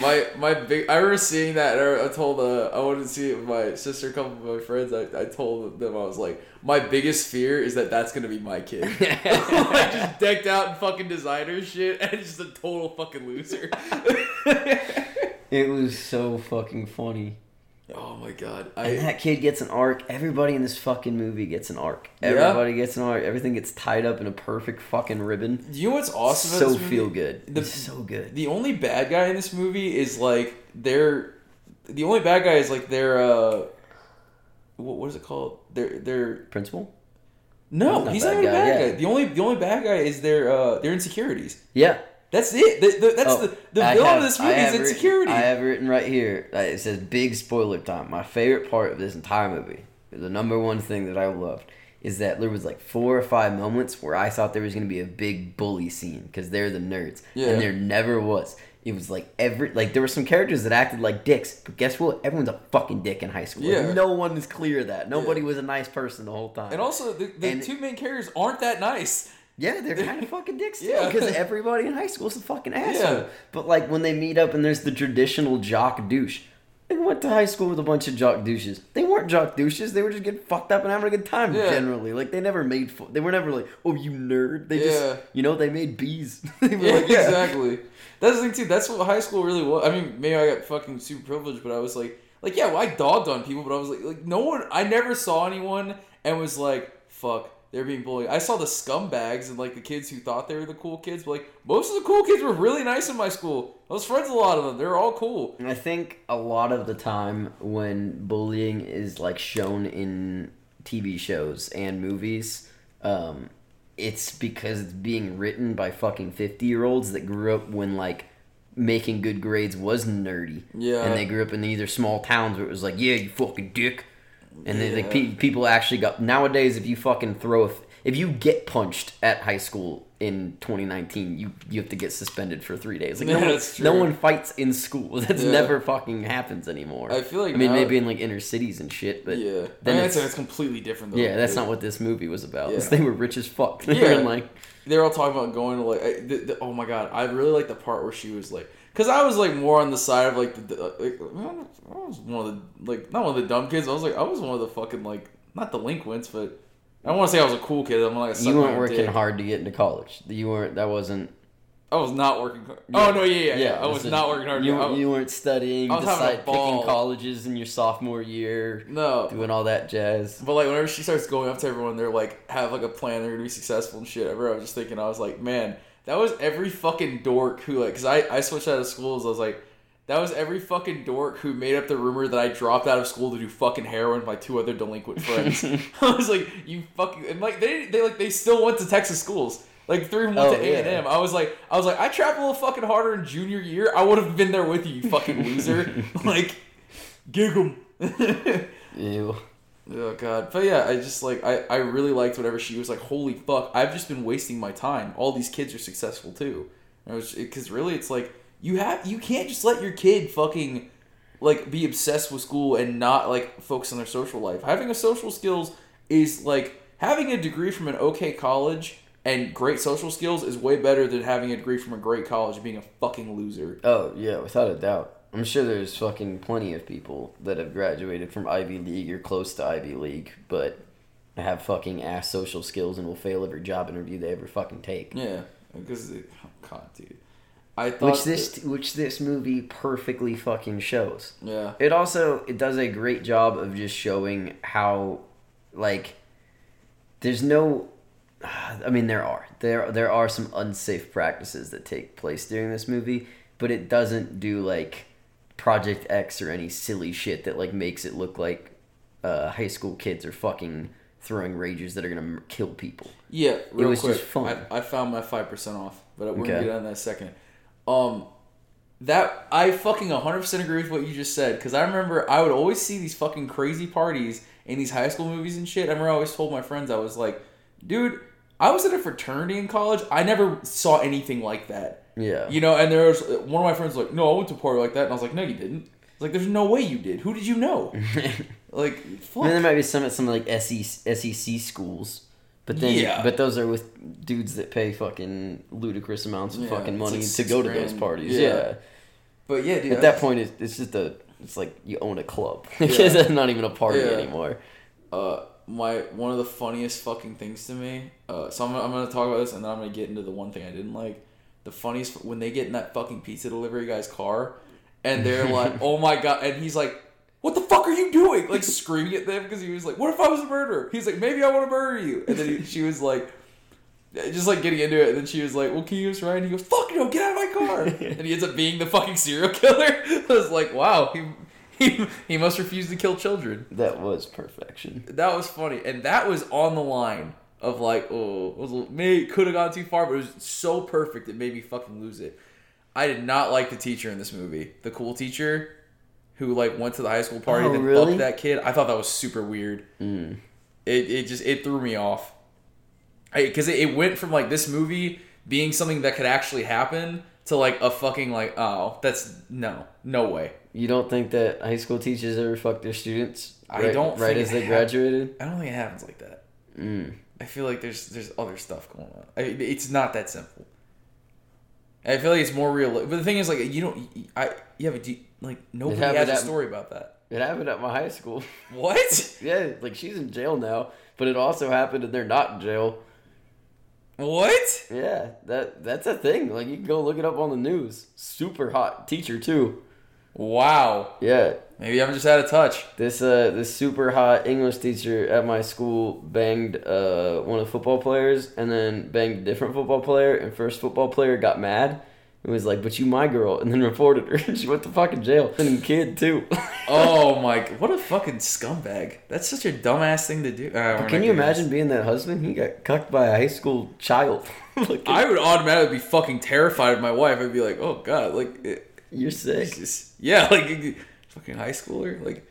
my my big. I remember seeing that. And I I told. Uh, I wanted to see it with my sister, a couple of my friends. I, I told them I was like, my biggest fear is that that's gonna be my kid. <laughs> <laughs> like just decked out in fucking designer shit and just a total fucking loser. <laughs> it was so fucking funny oh my god. and that kid gets an arc everybody in this fucking movie gets an arc Yeah? everybody gets an arc everything gets tied up in a perfect fucking ribbon you know what's awesome? about so feel good The- it's so good The only bad guy in this movie is like their. The only bad guy is like their. uh what, what is it called? Their their principal no, He's not he's a not a guy, bad yeah. guy. The only the only bad guy is their uh their insecurities. yeah That's it. The, the, that's Oh, the the villain have- of this movie is have written- insecurity. I have written right here. It says big spoiler time. My favorite part of this entire movie, the number one thing that I loved, is that there was like four or five moments where I thought there was gonna be a big bully scene because they're the nerds, Yeah. and there never was. It was like every like there were some characters that acted like dicks, but guess what? Everyone's a fucking dick in high school. Yeah. no one is clear of that. Nobody Yeah. was a nice person the whole time. and also, the, the And- two main characters aren't that nice. Yeah, they're kind of <laughs> fucking dicks too, Yeah. because everybody in high school is a fucking asshole. Yeah. But like when they meet up and there's the traditional jock douche, they went to high school with a bunch of jock douches. They weren't jock douches. They were just getting fucked up and having a good time Yeah. generally. Like they never made. Fu- they were never like, oh you nerd. They Yeah. just, you know, they made bees. <laughs> they were Yeah, like, yeah. exactly. That's the thing too. That's what high school really was. I mean, maybe I got fucking super privileged, but I was like, like yeah, well, I dogged on people, but I was like, like no one. I never saw anyone and was like, fuck, they're being bullied. I saw the scumbags and like the kids who thought they were the cool kids, but like most of the cool kids were really nice in my school. I was friends with a lot of them. They were all cool. And I think a lot of the time when bullying is like shown in TV shows and movies, um, it's because it's being written by fucking 50 year olds that grew up when like making good grades was nerdy. Yeah. And they grew up in either small towns where it was like, yeah, you fucking dick. And they, like pe- people actually got nowadays if you fucking throw a, if you get punched at high school in 2019, you you have to get suspended for three days. Like no, <laughs> one, no one fights in school. <laughs> That's Yeah. never fucking happens anymore. I feel like I mean, maybe in like inner cities and shit, but yeah, then I mean, it's, that's, that's completely different. Though. yeah, that's not what this movie was about. Yeah. <laughs> They were rich as fuck. They Yeah. like, they're all talking about going to like I- the, the, oh my god i really like the part where she was like because i was like more on the side of like the, like, i was one of the like not one of the dumb kids i was like i was one of the fucking like not delinquents but i don't want to say i was a cool kid i'm like you weren't working hard to get into college. You weren't. That wasn't. i was not working hard oh no yeah yeah, yeah. i was not working hard You, you weren't studying. I was having a ball. picking colleges in your sophomore year, no doing all that jazz. But like whenever she starts going up to everyone, they're like have like a plan, they're gonna be successful and shit. I remember I was just thinking, I was like, man, that was every fucking dork who like, cause I I switched out of schools. I was like, that was every fucking dork who made up the rumor that I dropped out of school to do fucking heroin with my two other delinquent friends. <laughs> <laughs> I was like, you fucking and like they they like they still went to Texas schools. Like three of them went Oh, to A and M. I was like, I was like, I trapped a little fucking harder in junior year. I would have been there with you, you fucking loser. <laughs> like, gig 'em. Ew. Oh god, but yeah, I just like I I really liked whatever she was like. Holy fuck, I've just been wasting my time. All these kids are successful too. And was because really, it's like you have you can't just let your kid fucking like be obsessed with school and not like focus on their social life. Having a social skills is like having a degree from an okay college And great social skills is way better than having a degree from a great college and being a fucking loser. Oh yeah, without a doubt. I'm sure there's fucking plenty of people that have graduated from Ivy League or close to Ivy League, but have fucking ass social skills and will fail every job interview they ever fucking take. Yeah, because it, oh god, dude, I thought Which this that- which this movie perfectly fucking shows. yeah, It also it does a great job of just showing how like there's no <sighs> I mean there are. There there are some unsafe practices that take place during this movie, but it doesn't do like Project X or any silly shit that like makes it look like uh, high school kids are fucking throwing rages that are gonna kill people. yeah. Real was quick, just fun. I, I found my five percent off, but we're gonna Okay. get on that second. Um, that I fucking 100 percent agree with what you just said because I remember I would always see these fucking crazy parties in these high school movies and shit. I remember I always told my friends I was like, dude, I was in a fraternity in college. I never saw anything like that. Yeah. You know, and there's one of my friends like, "No, I went to a party like that," and I was like, "No, you didn't." It's like, "There's no way you did. Who did you know?" <laughs> like, fuck. Mean, there might be some at some like SEC, SEC schools, but then Yeah. but those are with dudes that pay fucking ludicrous amounts of Yeah, fucking money like to go to those parties. Yeah. Yeah. but yeah, dude. At that point, it's, it's just a it's like you own a club. <laughs> <laughs> It's not even a party anymore. uh, my one of the funniest fucking things to me. Uh, so I'm, I'm gonna talk about this, and then I'm gonna get into the one thing I didn't like. The funniest when they get in that fucking pizza delivery guy's car, and <laughs> they're like, "Oh my god!" and he's like. What the fuck are you doing? Like <laughs> screaming at them because he was like, "What if I was a murderer?" He's like, "Maybe I want to murder you." And then he, she was like, just like getting into it. And then she was like, "Well, can you use right?" And he goes, "Fuck no, get out of my car!" <laughs> and he ends up being the fucking serial killer. I was like, "Wow, he he, he must refuse to kill children." That was perfection. That was funny, and that was on the line of like, oh, it was may could have gone too far, but it was so perfect it made me fucking lose it. I did not like the teacher in this movie, the cool teacher who like went to the high school party Oh, and really? fucked that kid. I thought that was super weird. Mm. It it just it threw me off. Because it, it went from like this movie being something that could actually happen to like a fucking like oh that's no no way. You don't think that high school teachers ever fuck their students? I don't Right think as they hap- graduated. I don't think it happens like that. Mm. I feel like there's there's other stuff going on. I, it's not that simple. I feel like it's more real. But the thing is, like, you don't. I yeah, but do you, like nobody has a at- story about that. It happened at my high school. <laughs> What? <laughs> yeah, like she's in jail now, but it also happened and they're not in jail. What? Yeah, that that's a thing. Like you can go look it up on the news. Super hot teacher too. Wow. Yeah, Maybe I'm just out of touch. this uh this super hot English teacher at my school banged uh one of the football players and then banged a different football player and first football player got mad and was like, "But you my girl," and then <laughs> reported her. she went to fucking jail. And kid too. <laughs> Oh my! What a fucking scumbag. That's such a dumbass thing to do. Uh, Can you doing this. imagine being that husband? He got cucked by a high school child. <laughs> I would automatically be fucking terrified of my wife. I'd be like, oh god, like, it, You're sick. just- yeah, like fucking high schooler, like,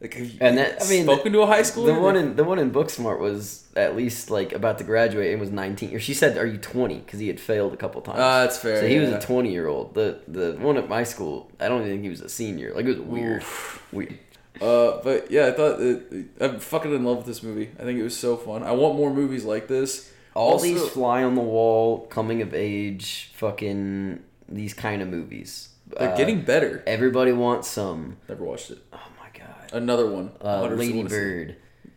like have you And that- I mean, spoken to a high schooler? The one in the one in Booksmart was at least like about to graduate and was 19. Or she said, "Are you 20?" Because he had failed a couple times. Ah, that's fair. so he was a 20 year old. The the one at my school, I don't even think he was a senior. Like it was weird, weird. Uh, but yeah, I thought that, I'm fucking in love with this movie. I think it was so fun. I want more movies like this. All Also- these fly on the wall, coming of age, fucking these kind of movies. They're Uh, getting better. Everybody wants some. Never watched it. Oh my god. Another one. Uh, Lady wanna see it. Bird.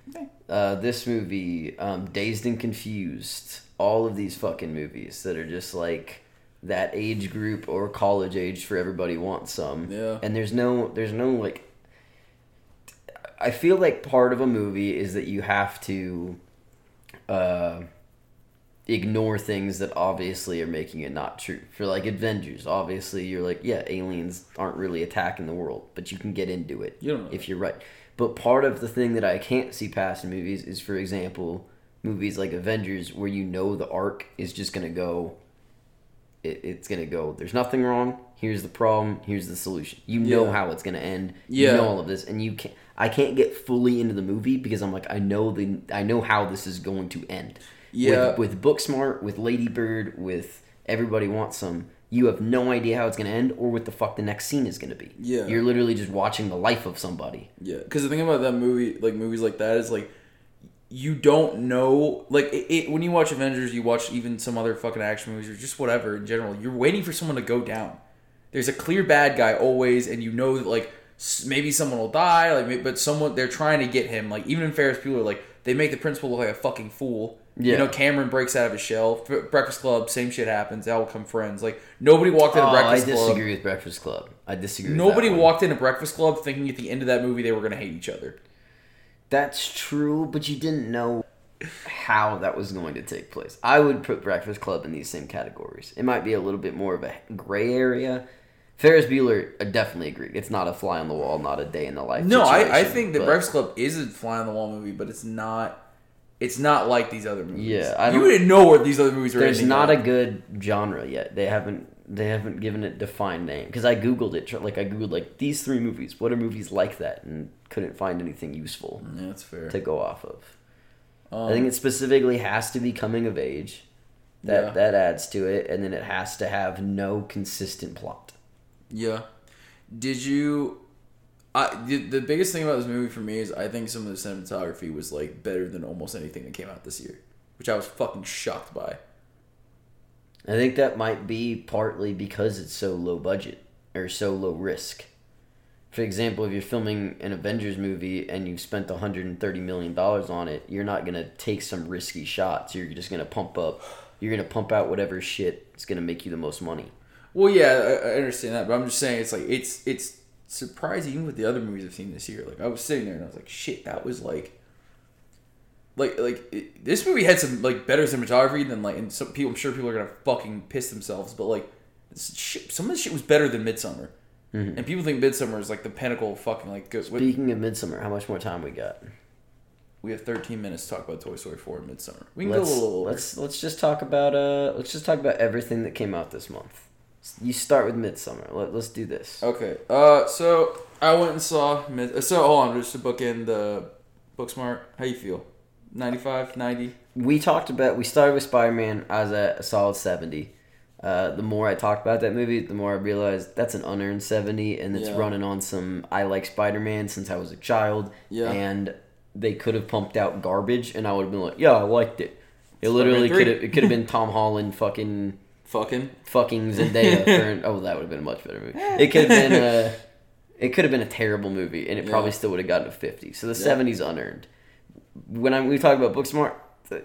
Okay. Uh, this movie, um, Dazed and Confused. All of these fucking movies that are just like that age group or college age for everybody wants some. Yeah. And there's no, there's no like. I feel like part of a movie is that you have to, uh, ignore things that obviously are making it not true. For like Avengers, obviously you're like, yeah, aliens aren't really attacking the world, but you can get into it You if you're right. But part of the thing that I can't see past in movies is, for example, movies like Avengers, where you know the arc is just gonna go. It, it's gonna go. There's nothing wrong. Here's the problem. Here's the solution. You know Yeah. how it's gonna end. Yeah. You know all of this, and you can't. I can't get fully into the movie because I'm like I know the I know how this is going to end. Yeah. With, with Booksmart, with Lady Bird, with Everybody Wants Some, you have no idea how it's going to end or what the fuck the next scene is going to be. Yeah. You're literally just watching the life of somebody. Yeah, because the thing about that movie, like movies like that, is like you don't know like it, it, when you watch Avengers, you watch even some other fucking action movies or just whatever in general. You're waiting for someone to go down. There's a clear bad guy always, and you know that like maybe someone will die, like but someone they're trying to get him. Like even in Ferris Bueller, like they make the principal look like a fucking fool. Yeah. You know, Cameron breaks out of his shell. Breakfast Club, same shit happens. They all become friends. Like nobody walked into Oh, Breakfast Club. I disagree with Breakfast Club. I disagree. with Nobody walked into Breakfast Club thinking at the end of that movie they were gonna hate each other. That's true, but you didn't know how that was going to take place. I would put Breakfast Club in these same categories. It might be a little bit more of a gray area. Ferris Bueller, I definitely agree. It's not a fly on the wall, not a day in the life. No, I, I think the but- Breakfast Club is a fly on the wall movie, but it's not. It's not like these other movies. Yeah, I you didn't know what these other movies were. There's not up. a good genre yet. They haven't they haven't given it defined name because I googled it. Like I googled like these three movies. What are movies like that? And couldn't find anything useful Yeah, that's fair. to go off of. Um, I think it specifically has to be coming of age. That Yeah. that adds to it, and then it has to have no consistent plot. Yeah. Did you? I the, the biggest thing about this movie for me is I think some of the cinematography was like better than almost anything that came out this year, which I was fucking shocked by. I think that might be partly because it's so low budget or so low risk. For example, if you're filming an Avengers movie and you've spent 130 million dollars on it, you're not gonna take some risky shots. You're just gonna pump up. You're gonna pump out whatever shit is gonna make you the most money. Well, yeah, I, I understand that, but I'm just saying it's like it's it's surprising even with the other movies I've seen this year. Like I was sitting there and I was like, shit, that was like, like like it, this movie had some like better cinematography than like, and some people I'm sure people are gonna fucking piss themselves, but like, shit, some of the shit was better than Midsommar, and people think Midsommar is like the pinnacle of fucking like good. what- Speaking of Midsommar, how much more time we got? we have 13 minutes to talk about Toy Story 4 and Midsommar. We can Let's go a little over. let's let's just talk about uh let's just talk about everything that came out this month. You start with Midsommar. Let, let's do this. Okay. Uh, so I went and saw. Mid- so hold on, just to book in the Booksmart. How you feel? 95, 90? we talked about we started with spider-man i was at a solid 70 uh, the more i talked about that movie the more i realized that's an unearned 70 and it's Yeah. running on some i like spider-man since i was a child Yeah. and they could have pumped out garbage and i would have been like yeah i liked it it Spider-Man literally could have it could have been <laughs> tom holland fucking Fucking. fucking zendaya <laughs> for, oh that would have been a much better movie it could have been a it could have been a terrible movie and it Yeah. probably still would have gotten a 50 so the Yeah. 70s unearned when I, we talk about Booksmart,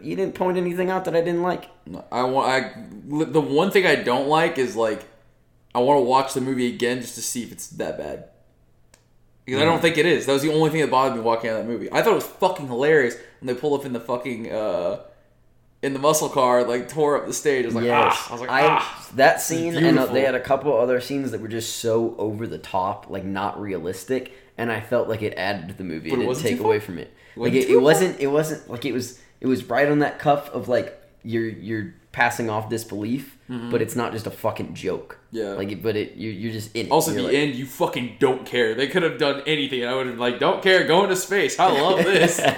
you didn't point anything out that I didn't like. I want. I the one thing I don't like is like, I want to watch the movie again just to see if it's that bad. Because I don't think it is. That was the only thing that bothered me walking out of that movie. I thought it was fucking hilarious when they pulled up in the fucking uh, in the muscle car, like tore up the stage. I was like, ah. I was like, ah. that scene, and uh, they had a couple other scenes that were just so over the top, like not realistic, and I felt like it added to the movie. But it it didn't take away far? from it. Like it, it wasn't. It wasn't like it was. It was right on that cuff of like you're you're passing off disbelief, but it's not just a fucking joke. Mm-hmm. Yeah. Like, it, but it you you're just in it. Also, You're the like- end, you fucking don't care. They could have done anything, and I would have like, don't care, go into space. I love this. <laughs>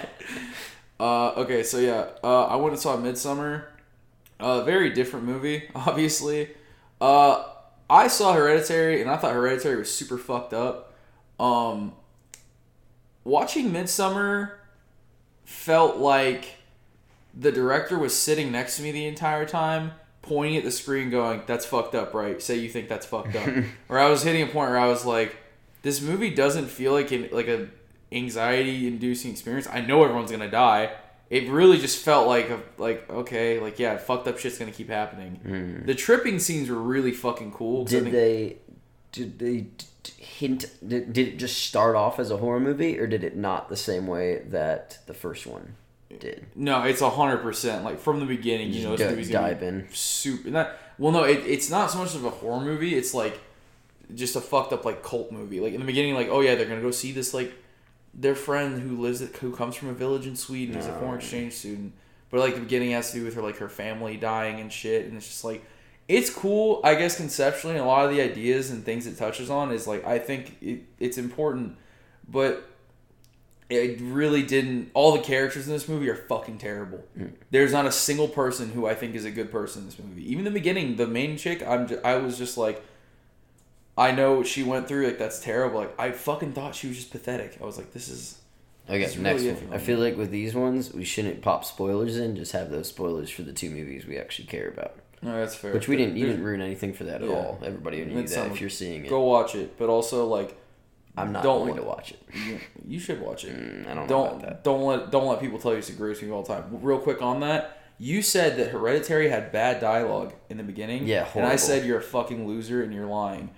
uh, okay, so yeah, uh, I went and saw Midsommar. A very different movie, <laughs> obviously. Uh, I saw Hereditary, and I thought Hereditary was super fucked up. Um, watching Midsommar felt like the director was sitting next to me the entire time, pointing at the screen, going, "That's fucked up, right? Say you think that's fucked up." <laughs> or I was hitting a point where I was like, "This movie doesn't feel like an, like a anxiety-inducing experience. I know everyone's gonna die." It really just felt like a, like okay, like yeah, fucked up shit's gonna keep happening. Hmm. The tripping scenes were really fucking cool. Did think- they? Did they d- d- hint? Did, did it just start off as a horror movie, or did it not the same way that the first one did? No, it's a hundred percent. Like from the beginning, you know, this di- movie's gonna dive be in. super. Not well, no, it, it's not so much of a horror movie. It's like just a fucked up like cult movie. Like in the beginning, like oh yeah, they're gonna go see this like their friend who lives at, who comes from a village in Sweden. He's a foreign exchange student. But like the beginning has to do with her like her family dying and shit, and it's just like it's cool, I guess conceptually. And a lot of the ideas and things it touches on is like I think it, it's important, but it really didn't. All the characters in this movie are fucking terrible. Mm. There's not a single person who I think is a good person in this movie. Even the beginning, the main chick, I'm I was just like, I know what she went through. Like that's terrible. Like I fucking thought she was just pathetic. I was like, this is Okay, It's next really one. I feel like with these ones, we shouldn't pop spoilers in. Just have those spoilers for the two movies we actually care about. No, that's fair. Which we didn't. You didn't ruin anything for that at Yeah. all. Everybody knew that if you're seeing it. Go watch it, but also like I'm not don't going to watch it. <laughs> you, you should watch it. Mm, I don't know about that. Don't don't let don't let people tell you it's the greatest movie all time. Real quick on that, you said that Hereditary had bad dialogue in the beginning. Yeah, and I said you're a fucking loser and you're lying.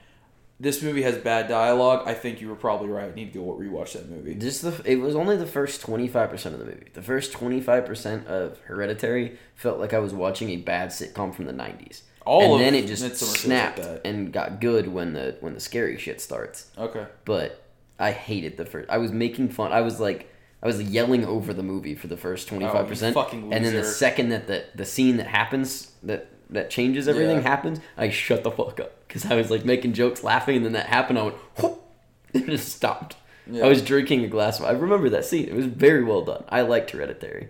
This movie has bad dialogue. I think you were probably right. I need to go rewatch that movie. Just the. It was only the first twenty five percent of the movie. The first twenty five percent of Hereditary felt like I was watching a bad sitcom from the nineties. All and of then it just feels like snapped and got good when the when the scary shit starts. Okay. but I hated the first. I was making fun. I was like, I was yelling over the movie for the first oh, twenty five percent, Oh, and then the second that the the scene that happens that that changes everything Yeah. happens, I shut the fuck up because I was like making jokes, laughing, and then that happened. I went, whoop, <laughs> and it just stopped. Yeah. I was drinking a glass of. I remember that scene. It was very well done. I liked Hereditary.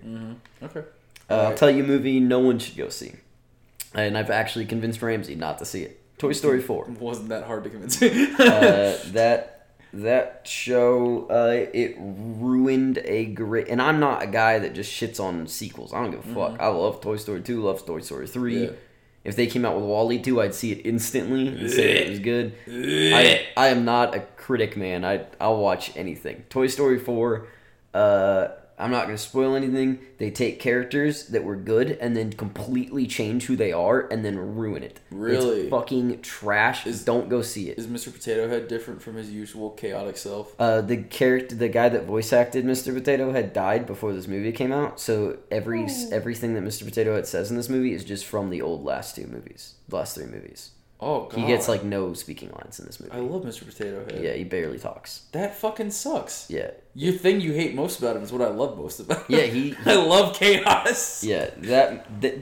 Okay. Uh, I'll tell you a movie no one should go see, and I've actually convinced Ramsey not to see it. Toy Story Four. <laughs> Wasn't that hard to convince me? uh, that that show uh, it ruined a great and i'm not a guy that just shits on sequels. I don't give a fuck. I love toy story 2 love toy story 3 Mm-hmm. Yeah. if they came out with WALL-E 2 i'd see it instantly and say it was good. I, I am not a critic man. I, i'll watch anything. Toy story 4 uh, i'm not going to spoil anything they take characters that were good and then completely change who they are and then ruin it Really? it's fucking trash Is- don't go see it Is Mr. Potato Head different from his usual chaotic self? uh, the character, the guy that voice acted Mr. Potato Head died before this movie came out. So every everything that Mr. Potato Head says in this movie is just from the old last two movies, last three movies. Oh god. He gets like no speaking lines in this movie. I love Mr. Potato Head. yeah, he barely talks. That fucking sucks. Yeah, Your thing you hate most about him is what I love most about him. Yeah, <laughs> he- I love chaos. yeah. That that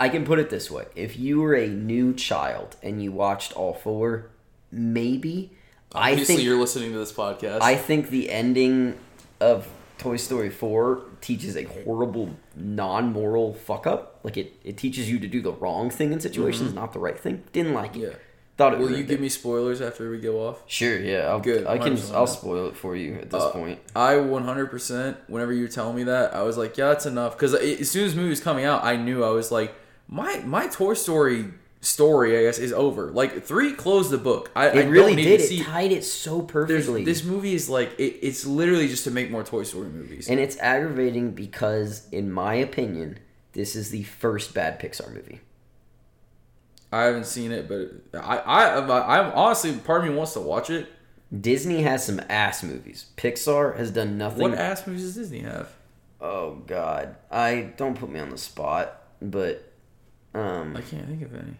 I can put it this way: if you were a new child and you watched all four, maybe I Obviously, think you're listening to this podcast. I think the ending of Toy Story 4 teaches a horrible non moral fuck up. Like it, it teaches you to do the wrong thing in situations, not the right thing. Didn't like it. Mm-hmm. Yeah. Thought it Will you give it. me spoilers after we go off? Sure, yeah. I'll, Good, I can I'll spoil it for you at this Uh, point. I 100%, whenever you were telling me that, I was like, yeah, that's enough. Because as soon as the movie was coming out, I knew I was like, my my Toy Story story, I guess, is over. Like, 3 closed the book. I, I really don't need did. to It see. tied it so There's, perfectly. this movie is like, it, it's literally just to make more Toy Story movies. and it's aggravating because, in my opinion, this is the first bad Pixar movie. I haven't seen it, but I, I, I'm honestly, part of me wants to watch it. Disney has some ass movies. Pixar has done nothing. What ass movies does Disney have? Oh God, I don't put me on the spot, but um, I can't think of any.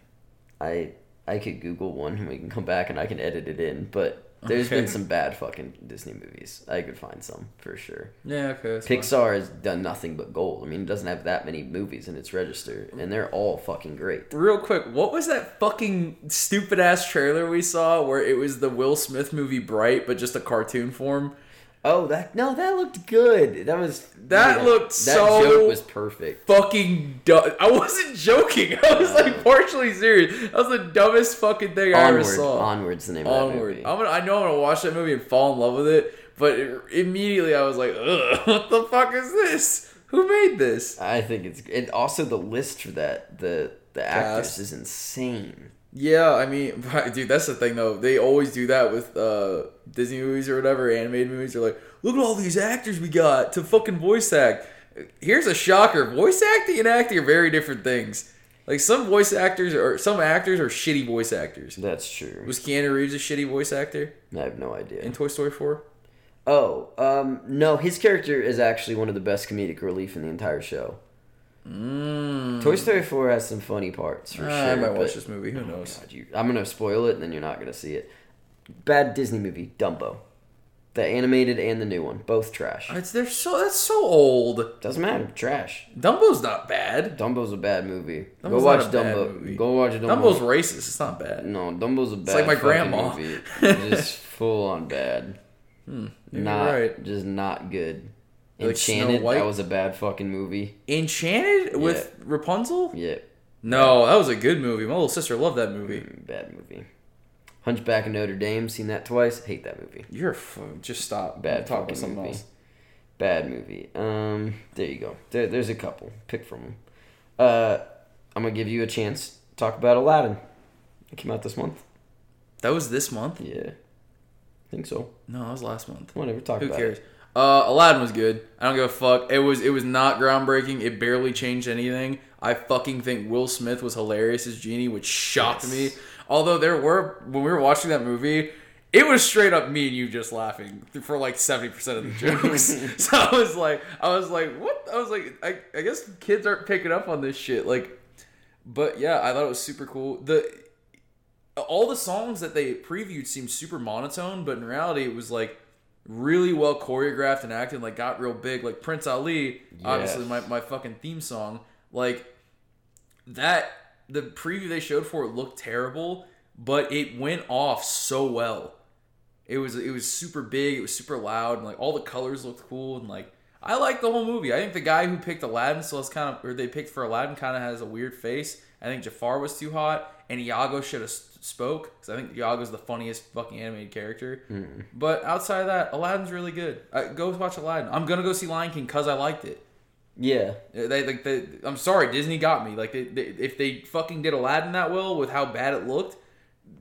I I could Google one and we can come back and I can edit it in. But there's Okay. been some bad fucking Disney movies. I could find some for sure. Yeah, okay. That's fine. Pixar has done nothing but gold. I mean, it doesn't have that many movies in its register, and they're all fucking great. Real quick, what was that fucking stupid ass trailer we saw where it was the Will Smith movie Bright, but just a cartoon form? Oh, that no, that looked good. That was That looked that so- joke was perfect. Fucking dumb. I wasn't <laughs> joking. I was like partially serious. That was the dumbest fucking thing I ever saw. onward's the name of that Onward. movie. I'm gonna. I know I'm gonna watch that movie and fall in love with it, but it, immediately I was like, Ugh, <laughs> what the fuck is this? Who made this? I think it's and also the list for that the the actors Cast. is insane. Yeah, I mean, <laughs> dude, that's the thing though. They always do that with uh, Disney movies or whatever, animated movies. They're like, look at all these actors we got to fucking voice act. Here's a shocker: voice acting and acting are very different things. Like some voice actors or some actors are shitty voice actors. That's true. Was Keanu Reeves a shitty voice actor I have no idea. in Toy Story Four? Oh, um, no, his character is actually one of the best comedic relief in the entire show. Mm. Toy Story 4 has some funny parts for Ah, sure. I might watch this movie. Who knows? God, you, I'm gonna spoil it, and then you're not gonna see it. Bad Disney movie, Dumbo, the animated and the new one, both trash. It's they're so that's so old. Doesn't matter, trash. Dumbo's not bad. Dumbo's a bad movie. Dumbo's Go watch not a bad Dumbo. Go watch Dumbo. Dumbo's racist. It's not bad. no, Dumbo's a bad. It's like my grandma. Movie. <laughs> Just full on bad. Hmm, not you're right. just not good. Snow Enchanted, White? that was a bad fucking movie. Enchanted with Rapunzel? Yeah, No, that was a good movie. My little sister loved that movie. mm, bad movie. Hunchback of Notre Dame, seen that twice. Hate that movie. You're a f- just stop. Bad Talk about something movie. else. Bad movie. Um, there you go. There, there's a couple. Pick from them. Uh, I'm gonna give you a chance talk about Aladdin. It came out this month. That was this month. Yeah, I think so. No, that was last month. Whatever. Talk about Who about cares? it. Uh, Aladdin was good. I don't give a fuck. It was it was not groundbreaking. It barely changed anything. I fucking think Will Smith was hilarious as genie, which shocked Yes. me. Although there were when we were watching that movie, it was straight up me and you just laughing for like seventy percent of the jokes. <laughs> <laughs> so I was like, I was like, what? I was like, I, I guess kids aren't picking up on this shit. Like, but yeah, I thought it was super cool. The all the songs that they previewed seemed super monotone, but in reality, it was like really well choreographed and acted. Like got real big. Like Prince Ali, obviously my my fucking theme song. Like that, the preview they showed for it looked terrible, but it went off so well. It was it was super big. It was super loud, and like all the colors looked cool, and like I like the whole movie. I think the guy who picked Aladdin still has kind of, or they picked for Aladdin, kind of has a weird face. I think Jafar was too hot, and Iago should have spoke because I think Iago's the funniest fucking animated character. But outside of that, Aladdin's really good. I, go watch Aladdin. I'm gonna go see Lion King because I liked it. Yeah, They like they, I'm sorry, Disney got me. Like they, they, if they fucking did Aladdin that well with how bad it looked,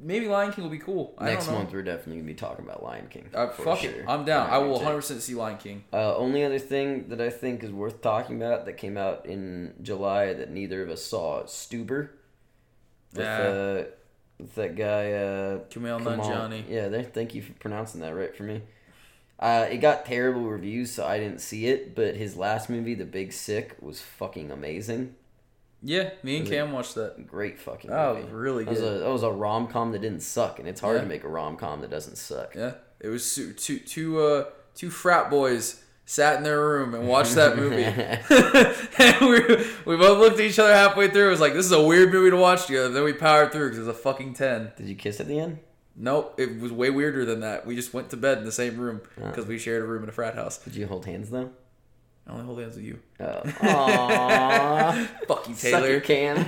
maybe Lion King will be cool. I next don't know. month we're definitely gonna be talking about Lion King. Uh, fuck sure. it, I'm down. I will 100 percent see Lion King. Uh, only other thing that I think is worth talking about that came out in July that neither of us saw Stuber. With, Yeah. uh, with that guy, uh, Kumail Nanjiani. Yeah, there, thank you for pronouncing that right for me. Uh, it got terrible reviews, so I didn't see it, but his last movie, The Big Sick, was fucking amazing. Yeah, me and Cam watched that. Great fucking Oh, movie. really That was a, that was a rom com that didn't suck, and it's hard Yeah. to make a rom com that doesn't suck. Yeah, it was su- two two uh two frat boys sat in their room and watched that movie. <laughs> <laughs> and we we both looked at each other halfway through. It was like this is a weird movie to watch together. Then we powered through because it was a fucking ten. Did you kiss at the end? Nope, it was way weirder than that. We just went to bed in the same room Oh. because we shared a room in a frat house. Did you hold hands though? I only hold hands with you. Oh. Aww. <laughs> Fuck you, Taylor. can.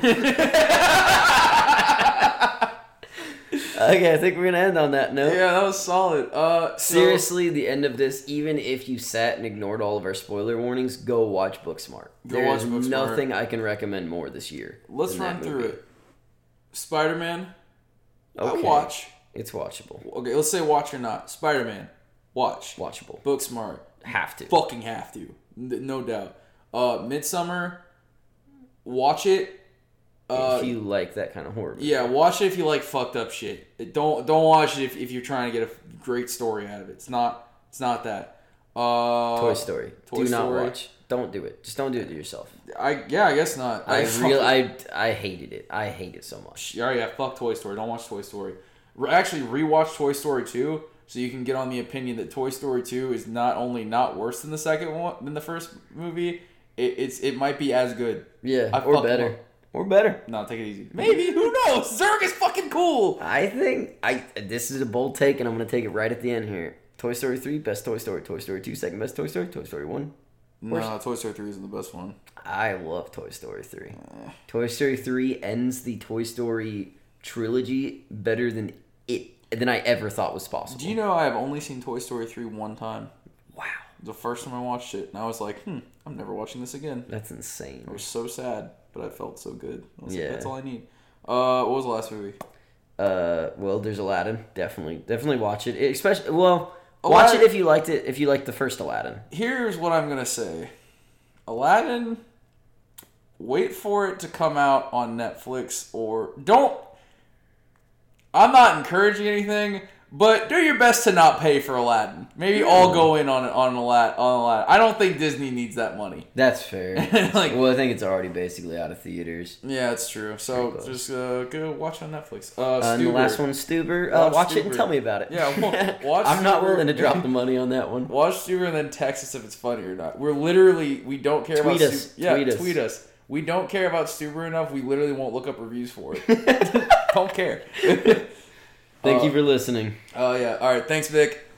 Okay, I think we're gonna end on that note. Yeah, that was solid. Uh, so- Seriously, the end of this, even if you sat and ignored all of our spoiler warnings, go watch Booksmart. Go There watch is Booksmart. nothing I can recommend more this year. let's run through it. Spider Man. I watch. It's watchable. Okay, let's say watch or not. Spider Man. Watch. Watchable. Booksmart. Have to. Fucking have to. No doubt. Uh, Midsommar. Watch it. Uh, if you like that kind of horror. movie. yeah, watch it if you like fucked up shit. Don't don't watch it if, if you're trying to get a great story out of it. It's not. It's not that. Uh, Toy Story. Toy do not watch. Don't do it. Just don't do it to yourself. I yeah, I guess not. I fucking- real I <laughs> I hated it. I hate it so much. Yeah, yeah, fuck Toy Story. Don't watch Toy Story. Re- actually, rewatch Toy Story 2 so you can get on the opinion that Toy Story 2 is not only not worse than the second one, than the first movie, it, it's it might be as good. Yeah, I or better. love- Or better. No, take it easy. Maybe, <laughs> who knows? Zurg is fucking cool. I think I this is a bold take, and I'm gonna take it right at the end here. Toy Story three, best Toy Story. Toy Story two, second best Toy Story. Toy Story one. No, Toy Story 3 isn't the best one. I love Toy Story three. Eh. Toy Story three ends the Toy Story trilogy better than it than I ever thought was possible. Do you know I have only seen Toy Story 3 one time? Wow, The first time I watched it, and I was like, hmm, I'm never watching this again. that's insane. I was so sad, but I felt so good. I was Yeah. like, that's all I need. Uh, what was the last movie? Uh, well, there's Aladdin. Definitely, definitely watch it. Especially, well, watch it if you liked it. If you liked the first Aladdin. here's what I'm gonna say. Aladdin, wait for it to come out on Netflix or don't. I'm not encouraging anything, but do your best to not pay for Aladdin. Maybe all go in on on Aladdin. On Aladdin. I don't think Disney needs that money. That's fair. <laughs> Like- well, I think it's already basically out of theaters. Yeah, it's true. So just uh, go watch on Netflix. Uh, Uh, and the last one, Stuber. Uh, Watch watch it and tell me about it. Yeah, wa- <laughs> watch I'm not willing to drop the money on that one. Watch Stuber and then text us if it's funny or not. We're literally we don't care Tweet about us. Stu- yeah, Tweet us. tweet us. We don't care about Stuber enough. We literally won't look up reviews for it. <laughs> don't care. Thank Uh, you for listening. Oh yeah. All right. Thanks, Vic.